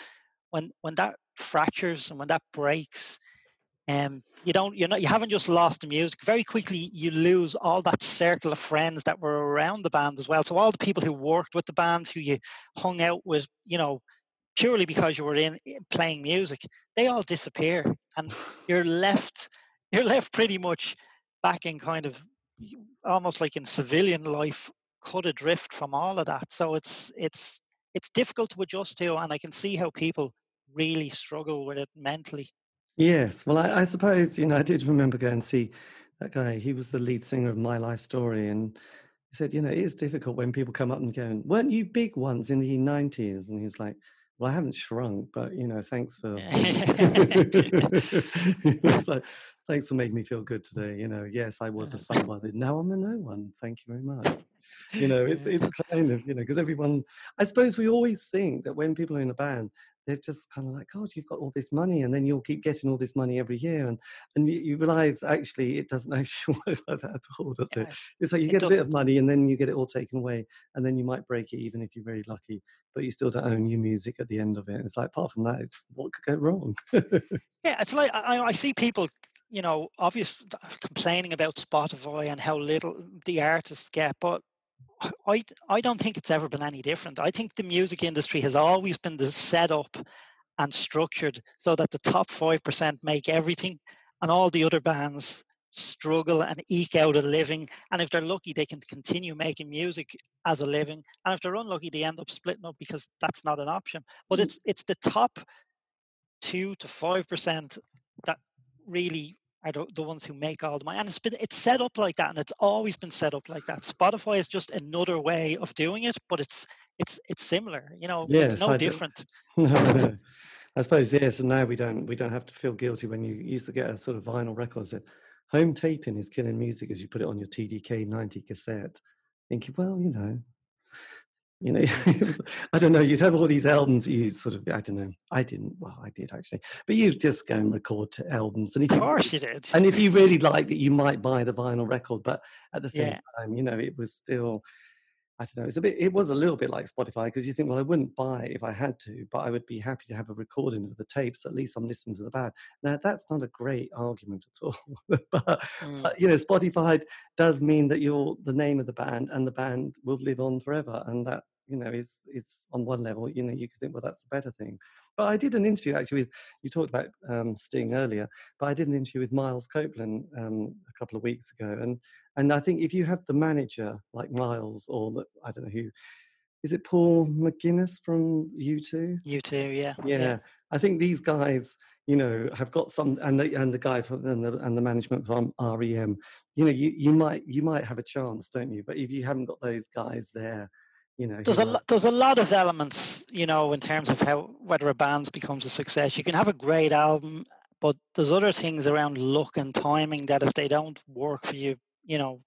when when that fractures and when that breaks, um, you don't you're not you haven't just lost the music. Very quickly you lose all that circle of friends that were around the band as well. So all the people who worked with the band, who you hung out with, you know, purely because you were in playing music, they all disappear, and *sighs* you're left *laughs* you're left pretty much back in kind of almost like in civilian life cut adrift from all of that so it's it's it's difficult to adjust to and i can see how people really struggle with it mentally. Yes, well, I, I, suppose you know I did remember going to see that guy. He was the lead singer of My Life Story, and he said, you know, it is difficult when people come up and go, "Weren't you big once in the '90s?" And he was like, "Well, I haven't shrunk, but you know, thanks *laughs* for." *laughs* like, thanks for making me feel good today. You know, yes, I was a *laughs* someone. Now I'm a no one. Thank you very much. You know, it's it's kind of you know because everyone. I suppose we always think that when people are in a band, they're just kind of like, God, you've got all this money, and then you'll keep getting all this money every year, and and you, you realize actually it doesn't *laughs* actually work like that at all, does it? It's like you get a bit of money, and then you get it all taken away, and then you might break it even if you're very lucky, but you still don't own your music at the end of it. It's like apart from that, it's what could go wrong? *laughs* yeah, it's like I, I see people you know, obviously complaining about Spotify and how little the artists get, but I, I don't think it's ever been any different. I think the music industry has always been the set up and structured so that the top 5% make everything and all the other bands struggle and eke out a living. And if they're lucky, they can continue making music as a living. And if they're unlucky, they end up splitting up because that's not an option. But mm. it's it's the top two to five percent that really are the, the ones who make all the money. And it's been it's set up like that, and it's always been set up like that. Spotify is just another way of doing it, but it's it's it's similar. You know, yes, it's no I different. *laughs* no, I suppose yes, and now we don't we don't have to feel guilty when you used to get a sort of vinyl record that home taping is killing music as you put it on your TDK 90 cassette. Thinking, well, you know, You know, *laughs* I don't know. You'd have all these albums. You sort of, I don't know. I didn't. Well, I did actually, but you just go and record to albums. And if of course you, did. And if you really liked it, you might buy the vinyl record. But at the same yeah. time, you know, it was still I don't know. It's a bit. It was a little bit like Spotify because you think, well, I wouldn't buy if I had to, but I would be happy to have a recording of the tapes. At least I'm listening to the band. Now that's not a great argument at all, *laughs* but, mm. but, you know, Spotify does mean that you're the name of the band and the band will live on forever, and that you know is is on one level. You know, you could think, well, that's a better thing. But I did an interview actually with you talked about um, Sting earlier, but I did an interview with Miles Copeland um, a couple of weeks ago, and and I think if you have the manager like Miles or the, I don't know who, is it Paul McGuinness from U2? U2, yeah. yeah. Yeah. I think these guys, you know, have got some and the and the guy from and the and the management from REM, you know, you, you might you might have a chance, don't you? But if you haven't got those guys there, you know there's a lot there's a lot of elements you know in terms of how whether a band becomes a success. You can have a great album but there's other things around luck and timing that if they don't work for you you know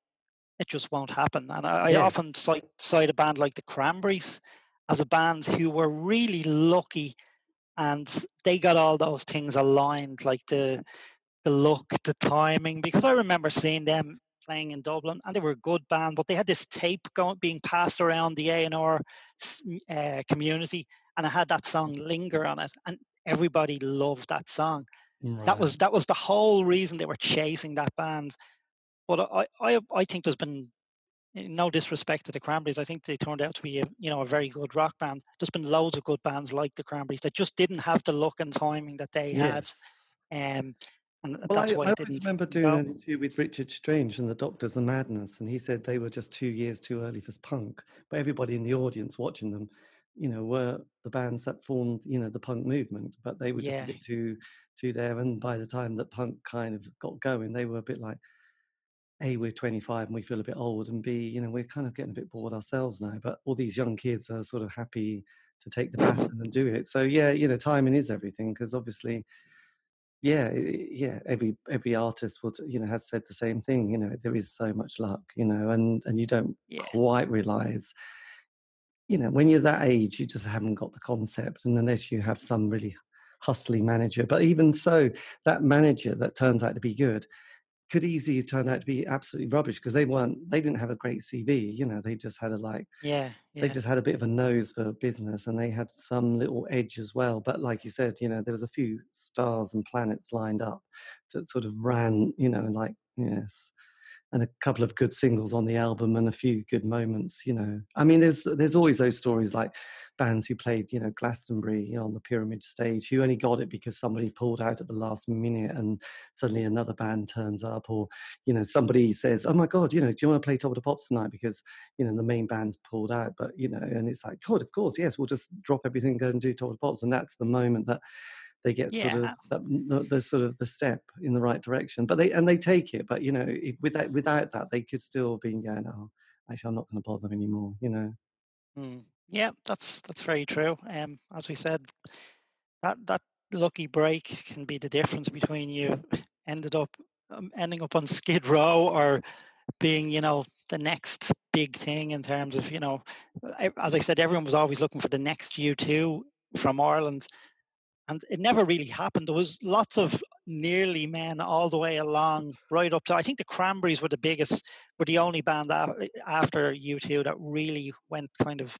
it just won't happen. And i, yes. I often cite, cite a band like the cranberries as a band who were really lucky and they got all those things aligned like the the look the timing because i remember seeing them playing in Dublin, and they were a good band. But they had this tape going being passed around the A and R uh, community, and I had that song "Linger" on it, and everybody loved that song. Right. That was that was the whole reason they were chasing that band. But I I I think there's been no disrespect to the Cranberries, I think they turned out to be a you know a very good rock band. There's been loads of good bands like the Cranberries that just didn't have the look and timing that they yes. had. Um, and well, that's I, why I always remember doing go. an interview with Richard Strange and the Doctors and Madness, and he said they were just two years too early for punk. But everybody in the audience watching them, you know, were the bands that formed, you know, the punk movement. But they were just yeah. a bit too too there. And by the time that punk kind of got going, they were a bit like, a we're 25 and we feel a bit old and b you know we're kind of getting a bit bored ourselves now but all these young kids are sort of happy to take the baton and do it so yeah you know timing is everything because obviously yeah yeah every every artist will you know has said the same thing you know there is so much luck you know and and you don't yeah. quite realize you know when you're that age you just haven't got the concept and unless you have some really hustling manager but even so that manager that turns out to be good could easily turn out to be absolutely rubbish because they weren't they didn't have a great cv you know they just had a like yeah, yeah, they just had a bit of a nose for business and they had some little edge as well but like you said you know there was a few stars and planets lined up that sort of ran you know like yes and a couple of good singles on the album and a few good moments you know i mean there's there's always those stories like bands who played, you know, Glastonbury you know, on the Pyramid stage, who only got it because somebody pulled out at the last minute and suddenly another band turns up, or, you know, somebody says, oh my God, you know, do you want to play Top of the Pops tonight? Because, you know, the main band's pulled out. But, you know, and it's like, God, of course, yes, we'll just drop everything, go and do Top of the Pops. And that's the moment that they get yeah. sort of the, the, sort of the step in the right direction but they and they take it but you know it, without without that they could still be going oh actually i'm not going to bother anymore you know mm. Yeah, that's that's very true. Um, as we said, that that lucky break can be the difference between you ended up um, ending up on Skid Row or being, you know, the next big thing in terms of, you know, as I said, everyone was always looking for the next U2 from Ireland, and it never really happened. There was lots of nearly men all the way along, right up to. I think the Cranberries were the biggest, were the only band after U2 that really went kind of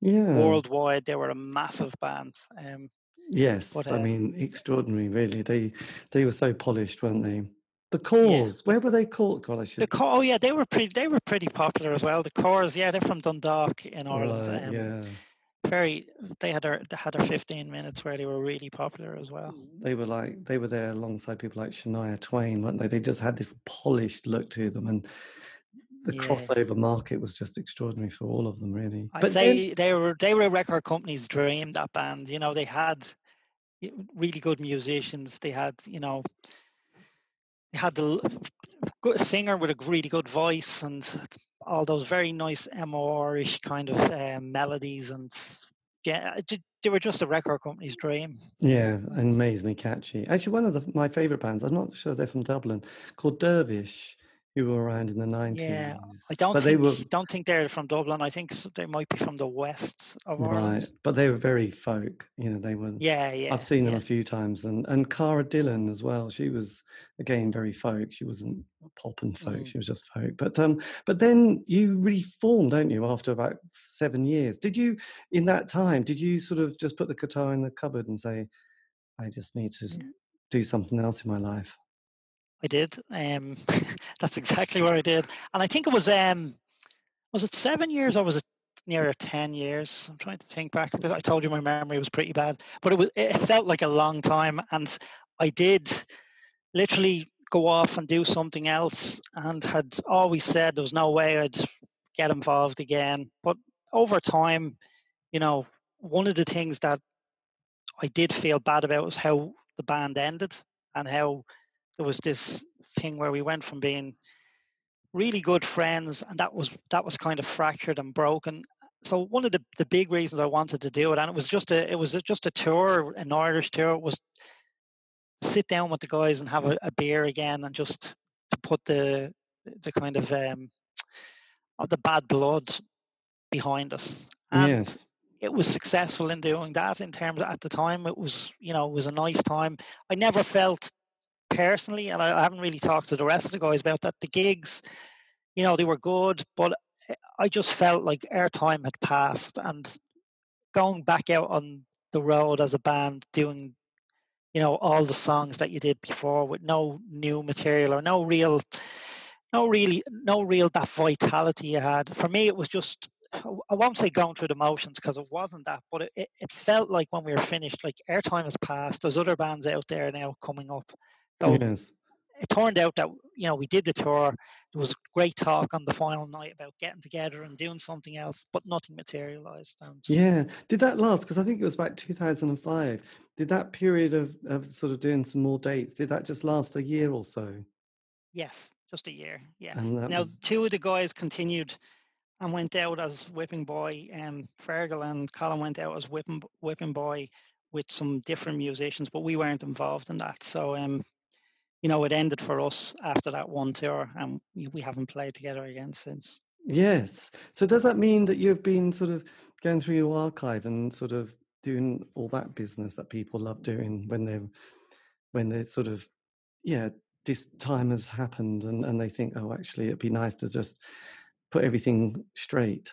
yeah worldwide they were a massive band um, yes but, uh, i mean extraordinary really they they were so polished weren't they the Corrs, yeah. where were they called? God, the Corrs, oh yeah, they were pretty. They were pretty popular as well. The Corrs, yeah, they're from Dundalk in Ireland. Right, um, yeah, very. They had their they had their fifteen minutes where they were really popular as well. They were like they were there alongside people like Shania Twain, weren't they? They just had this polished look to them, and the yeah. crossover market was just extraordinary for all of them, really. I'd but then, they were they were a record company's dream. That band, you know, they had really good musicians. They had, you know, they had the good singer with a really good voice and all those very nice MOR-ish kind of uh, melodies and yeah, they were just a record company's dream. Yeah, amazingly catchy. Actually, one of the, my favorite bands, I'm not sure they're from Dublin, called Dervish who were around in the 90s. Yeah, I don't but think, they were don't think they're from Dublin. I think they might be from the west of right, Ireland. but they were very folk. You know, they were. Yeah, yeah. I've seen them a few times, and and Cara Dillon as well. She was again very folk. She wasn't pop and folk. Mm. She was just folk. But um, but then you reformed, don't you? After about seven years, did you? In that time, did you sort of just put the guitar in the cupboard and say, "I just need to Yeah. do something else in my life"? I did. Um, *laughs* that's exactly what I did, and I think it was um, was it seven years or was it nearer ten years? I'm trying to think back because I told you my memory was pretty bad, but it was it felt like a long time, and I did literally go off and do something else, and had always said there was no way I'd get involved again. But over time, you know, one of the things that I did feel bad about was how the band ended and how there was this thing where we went from being really good friends and that was that was kind of fractured and broken. So one of the, the big reasons i wanted to do it and it was just a it was a- just a tour an irish tour was sit down with the guys and have a, a beer again and just to put the the kind of um of the bad blood behind us. And yes. it was successful in doing that in terms at the time it was you know it was a nice time. I never felt personally and I, haven't really talked to the rest of the guys about that. The gigs you know they were good but I- just felt like our time had passed and going back out on the road as a band doing you know all the songs that you did before with no new material or no real no really no real that vitality you had for me it was just i won't say going through the motions because it wasn't that but it, it, felt like when we were finished like our time has passed. There's other bands out there now coming up so yes. it turned out that you know we did the tour there was great talk on the final night about getting together and doing something else but nothing materialized and Yeah. Did that last? Because I think it was about 2005. Did that period of, of sort of doing some more dates, did that just last a year or so? yes just a year yeah now was, two of the guys continued and went out as whipping boy um fergal and colin went out as whipping whipping boy with some different musicians but we weren't involved in that so um you know it ended for us after that one tour and we, we haven't played together again since yes. So does that mean that you've been sort of going through your archive and sort of doing all that business that people love doing when they're when they're sort of yeah this time has happened and, and they think oh actually it'd be nice to just put everything straight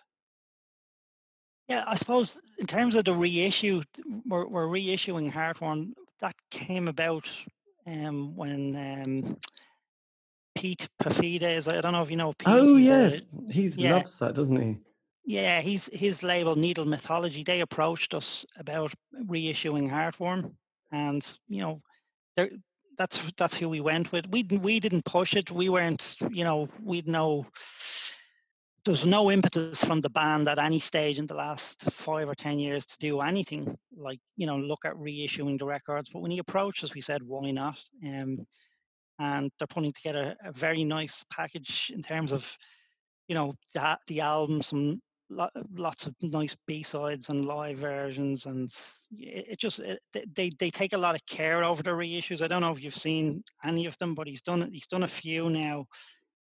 yeah i suppose in terms of the reissue we're, we're reissuing Heartworm that came about um when um pete Paphides, i don't know if you know pete oh he's a- yes he yeah. loves that doesn't he Yeah, he's his label Needle Mythology. They approached us about reissuing Heartworm, and you know, there that's that's who we went with. We we didn't push it. We weren't, you know, we'd no. There was no impetus from the band at any stage in the last five or ten years to do anything like you know look at reissuing the records. But when he approached us, we said, "Why not?" Um, and they're putting together a very nice package in terms of you know the, the album some lots of nice b-sides and live versions and it, it just it, they- they take a lot of care over the reissues i don't know if you've seen any of them but he's done he's done a few now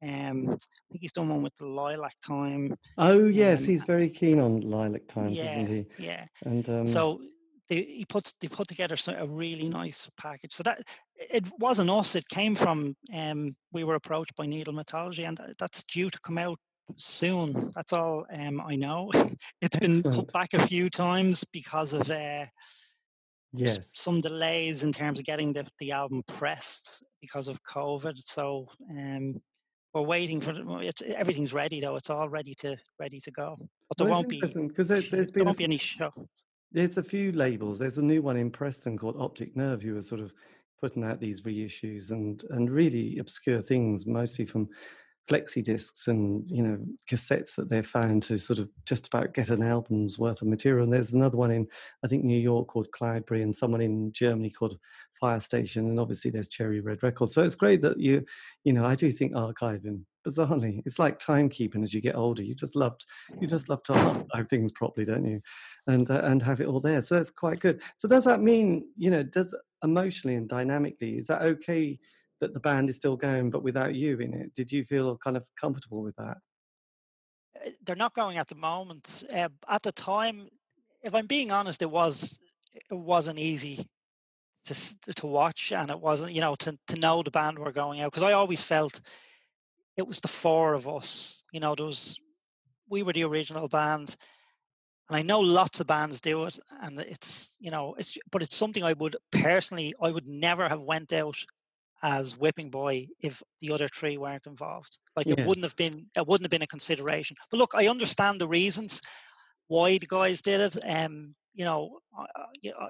um i think he's done one with the lilac time oh yes Um, he's very keen on lilac times yeah isn't he yeah and um so they, he puts they put together a really nice package. So that it wasn't us. It came from um, we were approached by Needle Mythology, and that's due to come out soon. That's all um, I know. *laughs* It's been put back a few times because of uh, yes some delays in terms of getting the, the album pressed because of COVID. So um, we're waiting for it's, everything's ready though. It's all ready to ready to go. But there Well, won't be because there's, there's *laughs* there been a won't be any show. There's a few labels. There's a new one in Preston called Optic Nerve who are sort of putting out these reissues and and really obscure things, mostly from flexi discs and you know cassettes that they're found to sort of just about get an album's worth of material. And there's another one in I think New York called Cloudberry and someone in Germany called Fire Station. And obviously there's Cherry Red Records. So it's great that you you know I do think archiving bizarrely it's like timekeeping as you get older. You just loved you just love to archive things properly, don't you? and uh, and have it all there. So that's quite good. So does that mean you know does emotionally and dynamically is that okay that the band is still going, but without you in it. Did you feel kind of comfortable with that? Uh, they're not going at the moment. Uh, at the time, if I'm being honest, it was it wasn't easy to to watch, and it wasn't you know to to know the band were going out because I always felt it was the four of us. You know, there was we were the original band, and I know lots of bands do it, and it's you know it's but it's something I would personally I would never have went out as whipping boy if the other three weren't involved. Like yes. it wouldn't have been it wouldn't have been a consideration. But look, I understand the reasons why the guys did it. Um, you know, you know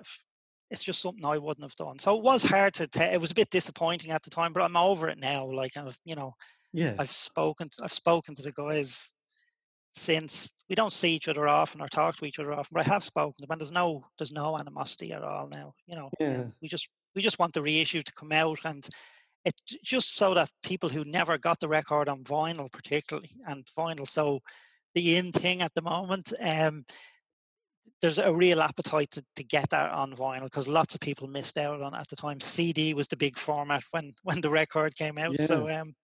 it's just something I wouldn't have done. So it was hard to. T- it was a bit disappointing at the time, but I'm over it now. Like I've, you know, yeah, I've spoken. To, I've spoken to the guys since we don't see each other often or talk to each other often, but I have spoken to them, and there's no there's no animosity at all now. You know, yeah. we just we just want the reissue to come out and it just so that people who never got the record on vinyl particularly and vinyl so the in thing at the moment um, there's a real appetite to, to get that on vinyl because lots of people missed out on at the time cd was the big format when *laughs* when the record came out yes. so um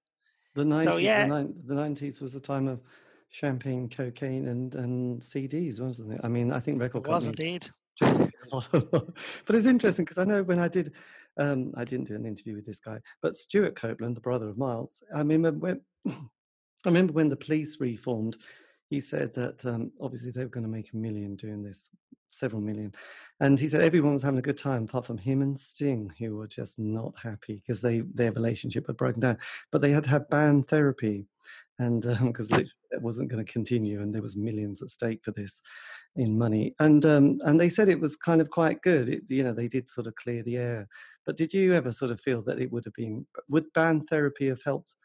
the 90s so, yeah. the, 90s was the time of champagne cocaine and and cds wasn't it i mean i think record it was indeed just a lot, a lot. But it's interesting because I know when I did, um, I didn't do an interview with this guy, but Stewart Copeland, the brother of Miles, I remember when, *clears throat* I remember when the police reformed, he said that um, obviously they were going to make a million doing this, several million. And he said everyone was having a good time apart from him and Sting, who were just not happy because they their relationship had broken down. But they had to have band therapy and because um, it wasn't going to continue, and there was millions at stake for this in money, and um, and they said it was kind of quite good. It, you know, they did sort of clear the air. But did you ever sort of feel that it would have been would band therapy have helped?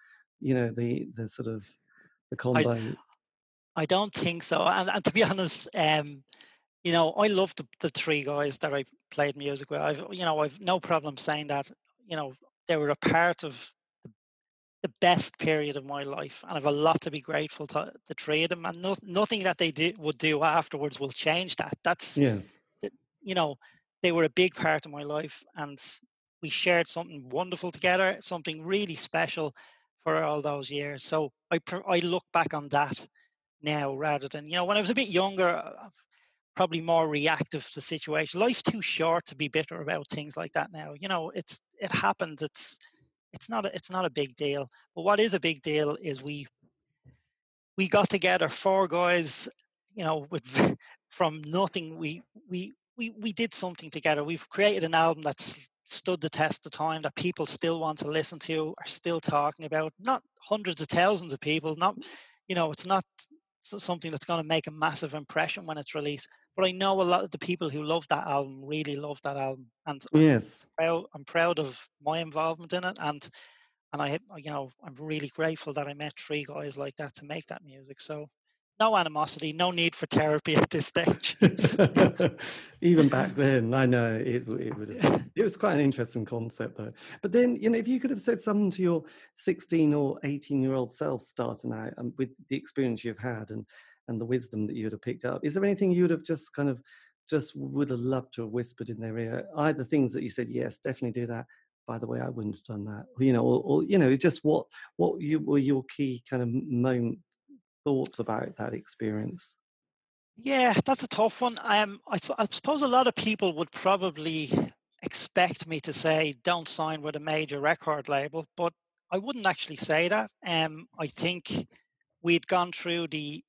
You know, the the sort of the combine. I, I don't think so, and, and to be *laughs* honest, um, you know, I love the, the three guys that I played music with. I've you know I've no problem saying that. You know, they were a part of the best period of my life, and I've a lot to be grateful to the three of them. And no, nothing that they do, would do afterwards will change that. That's yes, you know, they were a big part of my life, and we shared something wonderful together, something really special for all those years. So I I look back on that now rather than you know when I was a bit younger. Uh, probably more reactive to situation. Life's too short to be bitter about things like that now. You know, it's it happens. It's it's not a, it's not a big deal. But what is a big deal is we we got together four guys, you know, with *laughs* from nothing. We we we we did something together. We've created an album that's stood the test of time that people still want to listen to, are still talking about. Not hundreds of thousands of people. Not you know, it's not something that's going to make a massive impression when it's released. But I know a lot of the people who love that album really love that album, and yes, I'm proud, I'm proud of my involvement in it, and and I, you know, I'm really grateful that I met three guys like that to make that music. So *laughs* no animosity, no need for therapy at this stage. *laughs* Even back then, I know it, it would it was quite an interesting concept though. But then, you know, if you could have said something to your 16 or 18 year old self starting out and with the experience you've had and, and the wisdom that you would have picked up, is there anything you would have just kind of just would have loved to have whispered in their ear? Either things that you said, yes, definitely do that. By the way, I wouldn't have done that. You know, or, or you know, just what what you were your key kind of moment thoughts about that experience? Yeah, that's a tough one. Um, I, I suppose a lot of people would probably expect me to say don't sign with a major record label, but I wouldn't actually say that. Um, I think we'd gone through the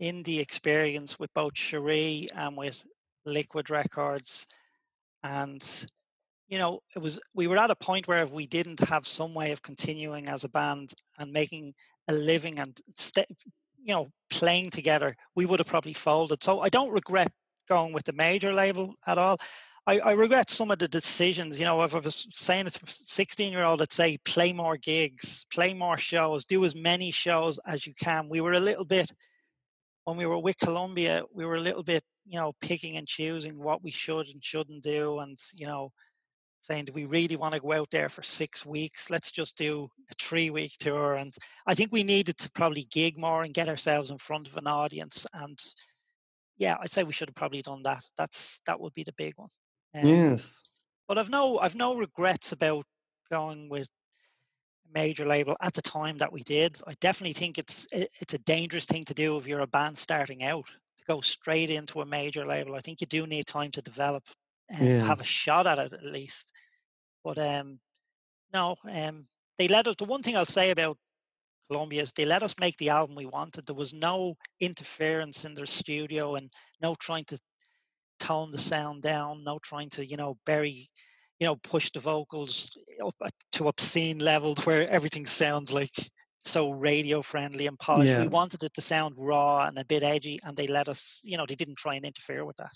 indie experience with both Cheree and with Liquid Records, and you know it was we were at a point where if we didn't have some way of continuing as a band and making a living and st- you know, playing together, we would have probably folded. So I don't regret going with the major label at all. I, I regret some of the decisions. You know, if I was saying it's 16 year old, I'd say play more gigs, play more shows, do as many shows as you can. We were a little bit, when we were with Columbia, we were a little bit, you know, picking and choosing what we should and shouldn't do. And, you know, saying, do we really want to go out there for six weeks? Let's just do a three week tour. And I think we needed to probably gig more and get ourselves in front of an audience. And yeah, I'd say we should have probably done that. That's that would be the big one. Um, yes. But I've no I've no regrets about going with a major label at the time that we did. I definitely think it's it's a dangerous thing to do if you're a band starting out to go straight into a major label. I think you do need time to develop and yeah. to have a shot at it at least. But um, no, um, they let us. The one thing I'll say about Columbia is they let us make the album we wanted. There was no interference in their studio and no trying to tone the sound down, no trying to you know bury you know, push the vocals up to obscene levels *laughs* where everything sounds like so radio friendly and polished. Yeah. We wanted it to sound raw and a bit edgy, and they let us. You know, they didn't try and interfere with that.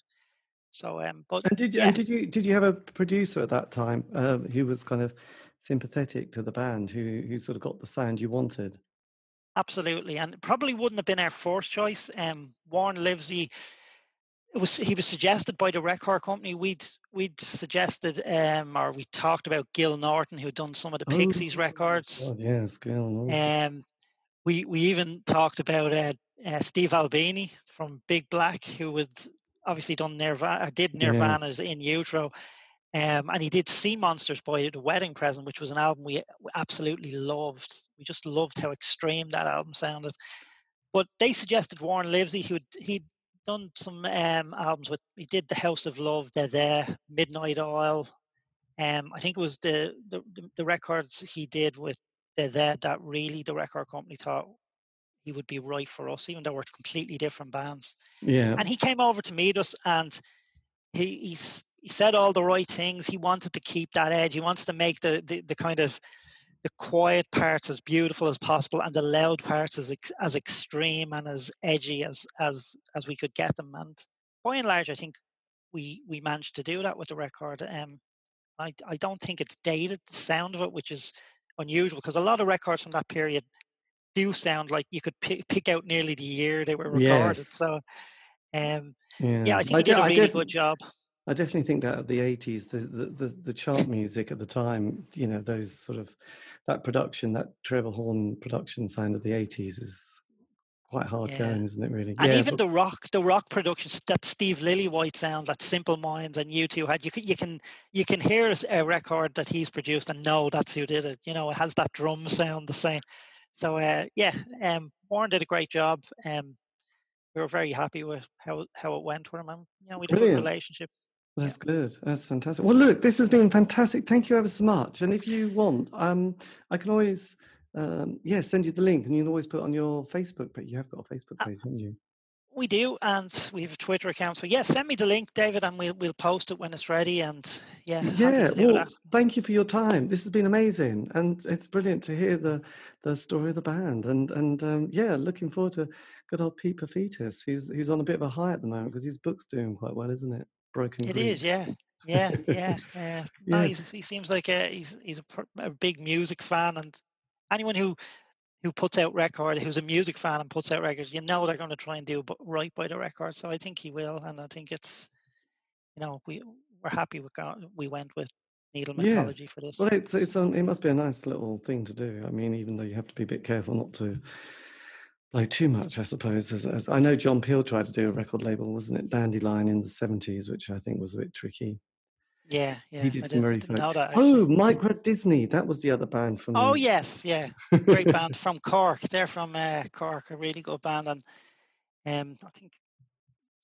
So, um, but and did yeah. and did you did you have a producer at that time um, who was kind of sympathetic to the band, who who sort of got the sound you wanted? Absolutely, and probably wouldn't have been our first choice. Um, Warne Livesey it was he was suggested by the record company. We'd we'd suggested um, or we talked about Gil Norton, who'd done some of the oh, Pixies oh, records. Oh, yes, Gil Norton. Um, we we even talked about uh, uh, Steve Albini from Big Black, who was obviously done Nirvana, did Nirvana's yes. in Utero. Um, and he did Sea Monsters by The Wedding Present, which was an album we absolutely loved. We just loved how extreme that album sounded. But they suggested Warne Livesey, who he'd done some um, albums with. He did the House of Love. The The. Midnight Oil. Um, I think it was the, the the records he did with The The that really the record company thought he would be right for us, even though we're completely different bands. Yeah. And he came over to meet us, and he he's, he said all the right things. He wanted to keep that edge. He wants to make the the, the kind of the quiet parts as beautiful as possible and the loud parts as as extreme and as edgy as as as we could get them and by and large i think we we managed to do that with the record um i i don't think it's dated the sound of it which is unusual because a lot of records from that period do sound like you could pick, pick out nearly the year they were recorded yes. so um yeah. yeah i think I he did, did a really good job I definitely think that of the 80s, the, the, the, the chart *laughs* music at the time, you know, those sort of that production, that Trevor Horn production sound of the 80s is quite hard yeah. going, isn't it? Really, and yeah, even but... the rock, the rock productions that Steve Lillywhite sounds, that Simple Minds and U2 had, you can you can you can hear a record that he's produced and know that's who did it. You know, it has that drum sound the same. So uh, yeah, um, Warne did a great job. Um, we were very happy with how how it went with him. And, you know, we had a good relationship. That's yeah. good. That's fantastic. Well, look, this has been fantastic. Thank you ever so much. And if you want, um, I can always, um, yeah, send you the link, and you can always put on your Facebook. But you have got a Facebook uh, page, haven't you? We do, and we have a Twitter account. So yeah, send me the link, David, and we'll we'll post it when it's ready. And yeah, yeah. Well, thank you for your time. This has been amazing, and it's brilliant to hear the the story of the band. And and um, yeah, looking forward to good old Pete Paphides, who's who's on a bit of a high at the moment because his book's doing quite well, isn't it? broken. It is, yeah, yeah, yeah. Uh, *laughs* no, yes. he seems like a, he's he's a, a, big music fan, and anyone who who puts out record, who's a music fan and puts out records, you know they're going to try and do right by the record. So I think he will, and I think it's, you know, we we're happy we got we went with needle mythology yes. for this. Well, it's it's um, it must be a nice little thing to do. I mean, even though you have to be a bit careful not to play too much, I suppose. As, as, I know John Peel tried to do a record label, wasn't it? Dandelion in the seventies, which I think was a bit tricky. Yeah, yeah. He did I some very fun. Oh, Micro Disney. That was the other band from. Oh yes, yeah, great *laughs* band from Cork. They're from uh, Cork, a really good band, and um, I think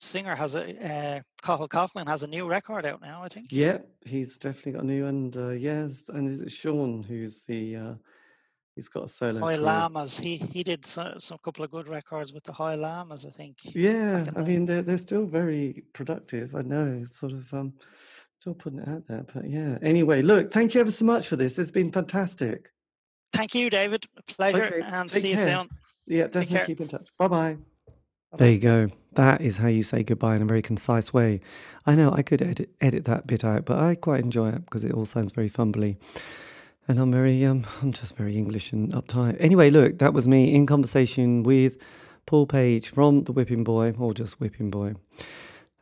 singer has a uh, Cathal Coughlan has a new record out now. I think. Yeah, he's definitely got a new, and uh, yes, and is it Sean who's the uh, He's got a solo. High Llamas. He he did some, some couple of good records with the High Llamas, I think. Yeah, I mean they're they're still very productive. I know, sort of um, still putting it out there, but yeah. Anyway, look, thank you ever so much for this. It's been fantastic. Thank you, David. pleasure, okay, and see care. you soon. Yeah, definitely keep in touch. Bye bye. There you go. That is how you say goodbye in a very concise way. I know I could edit edit that bit out, but I quite enjoy it because it all sounds very fumbly and I'm very, um, I'm just very English and uptight. Anyway, look, that was me in conversation with Paul Page from the Whipping Boy, or just Whipping Boy.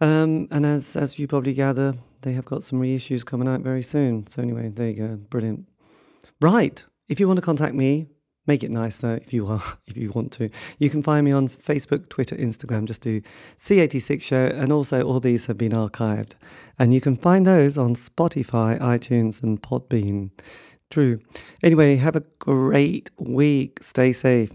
Um, and as as you probably gather, they have got some reissues coming out very soon. So anyway, there you go, brilliant. Right, if you want to contact me, make it nice though. If you are, *laughs* if you want to, you can find me on Facebook, Twitter, Instagram. Just do C86 Show, and also all these have been archived, and you can find those on Spotify, iTunes, and Podbean. True. Anyway, have a great week. Stay safe.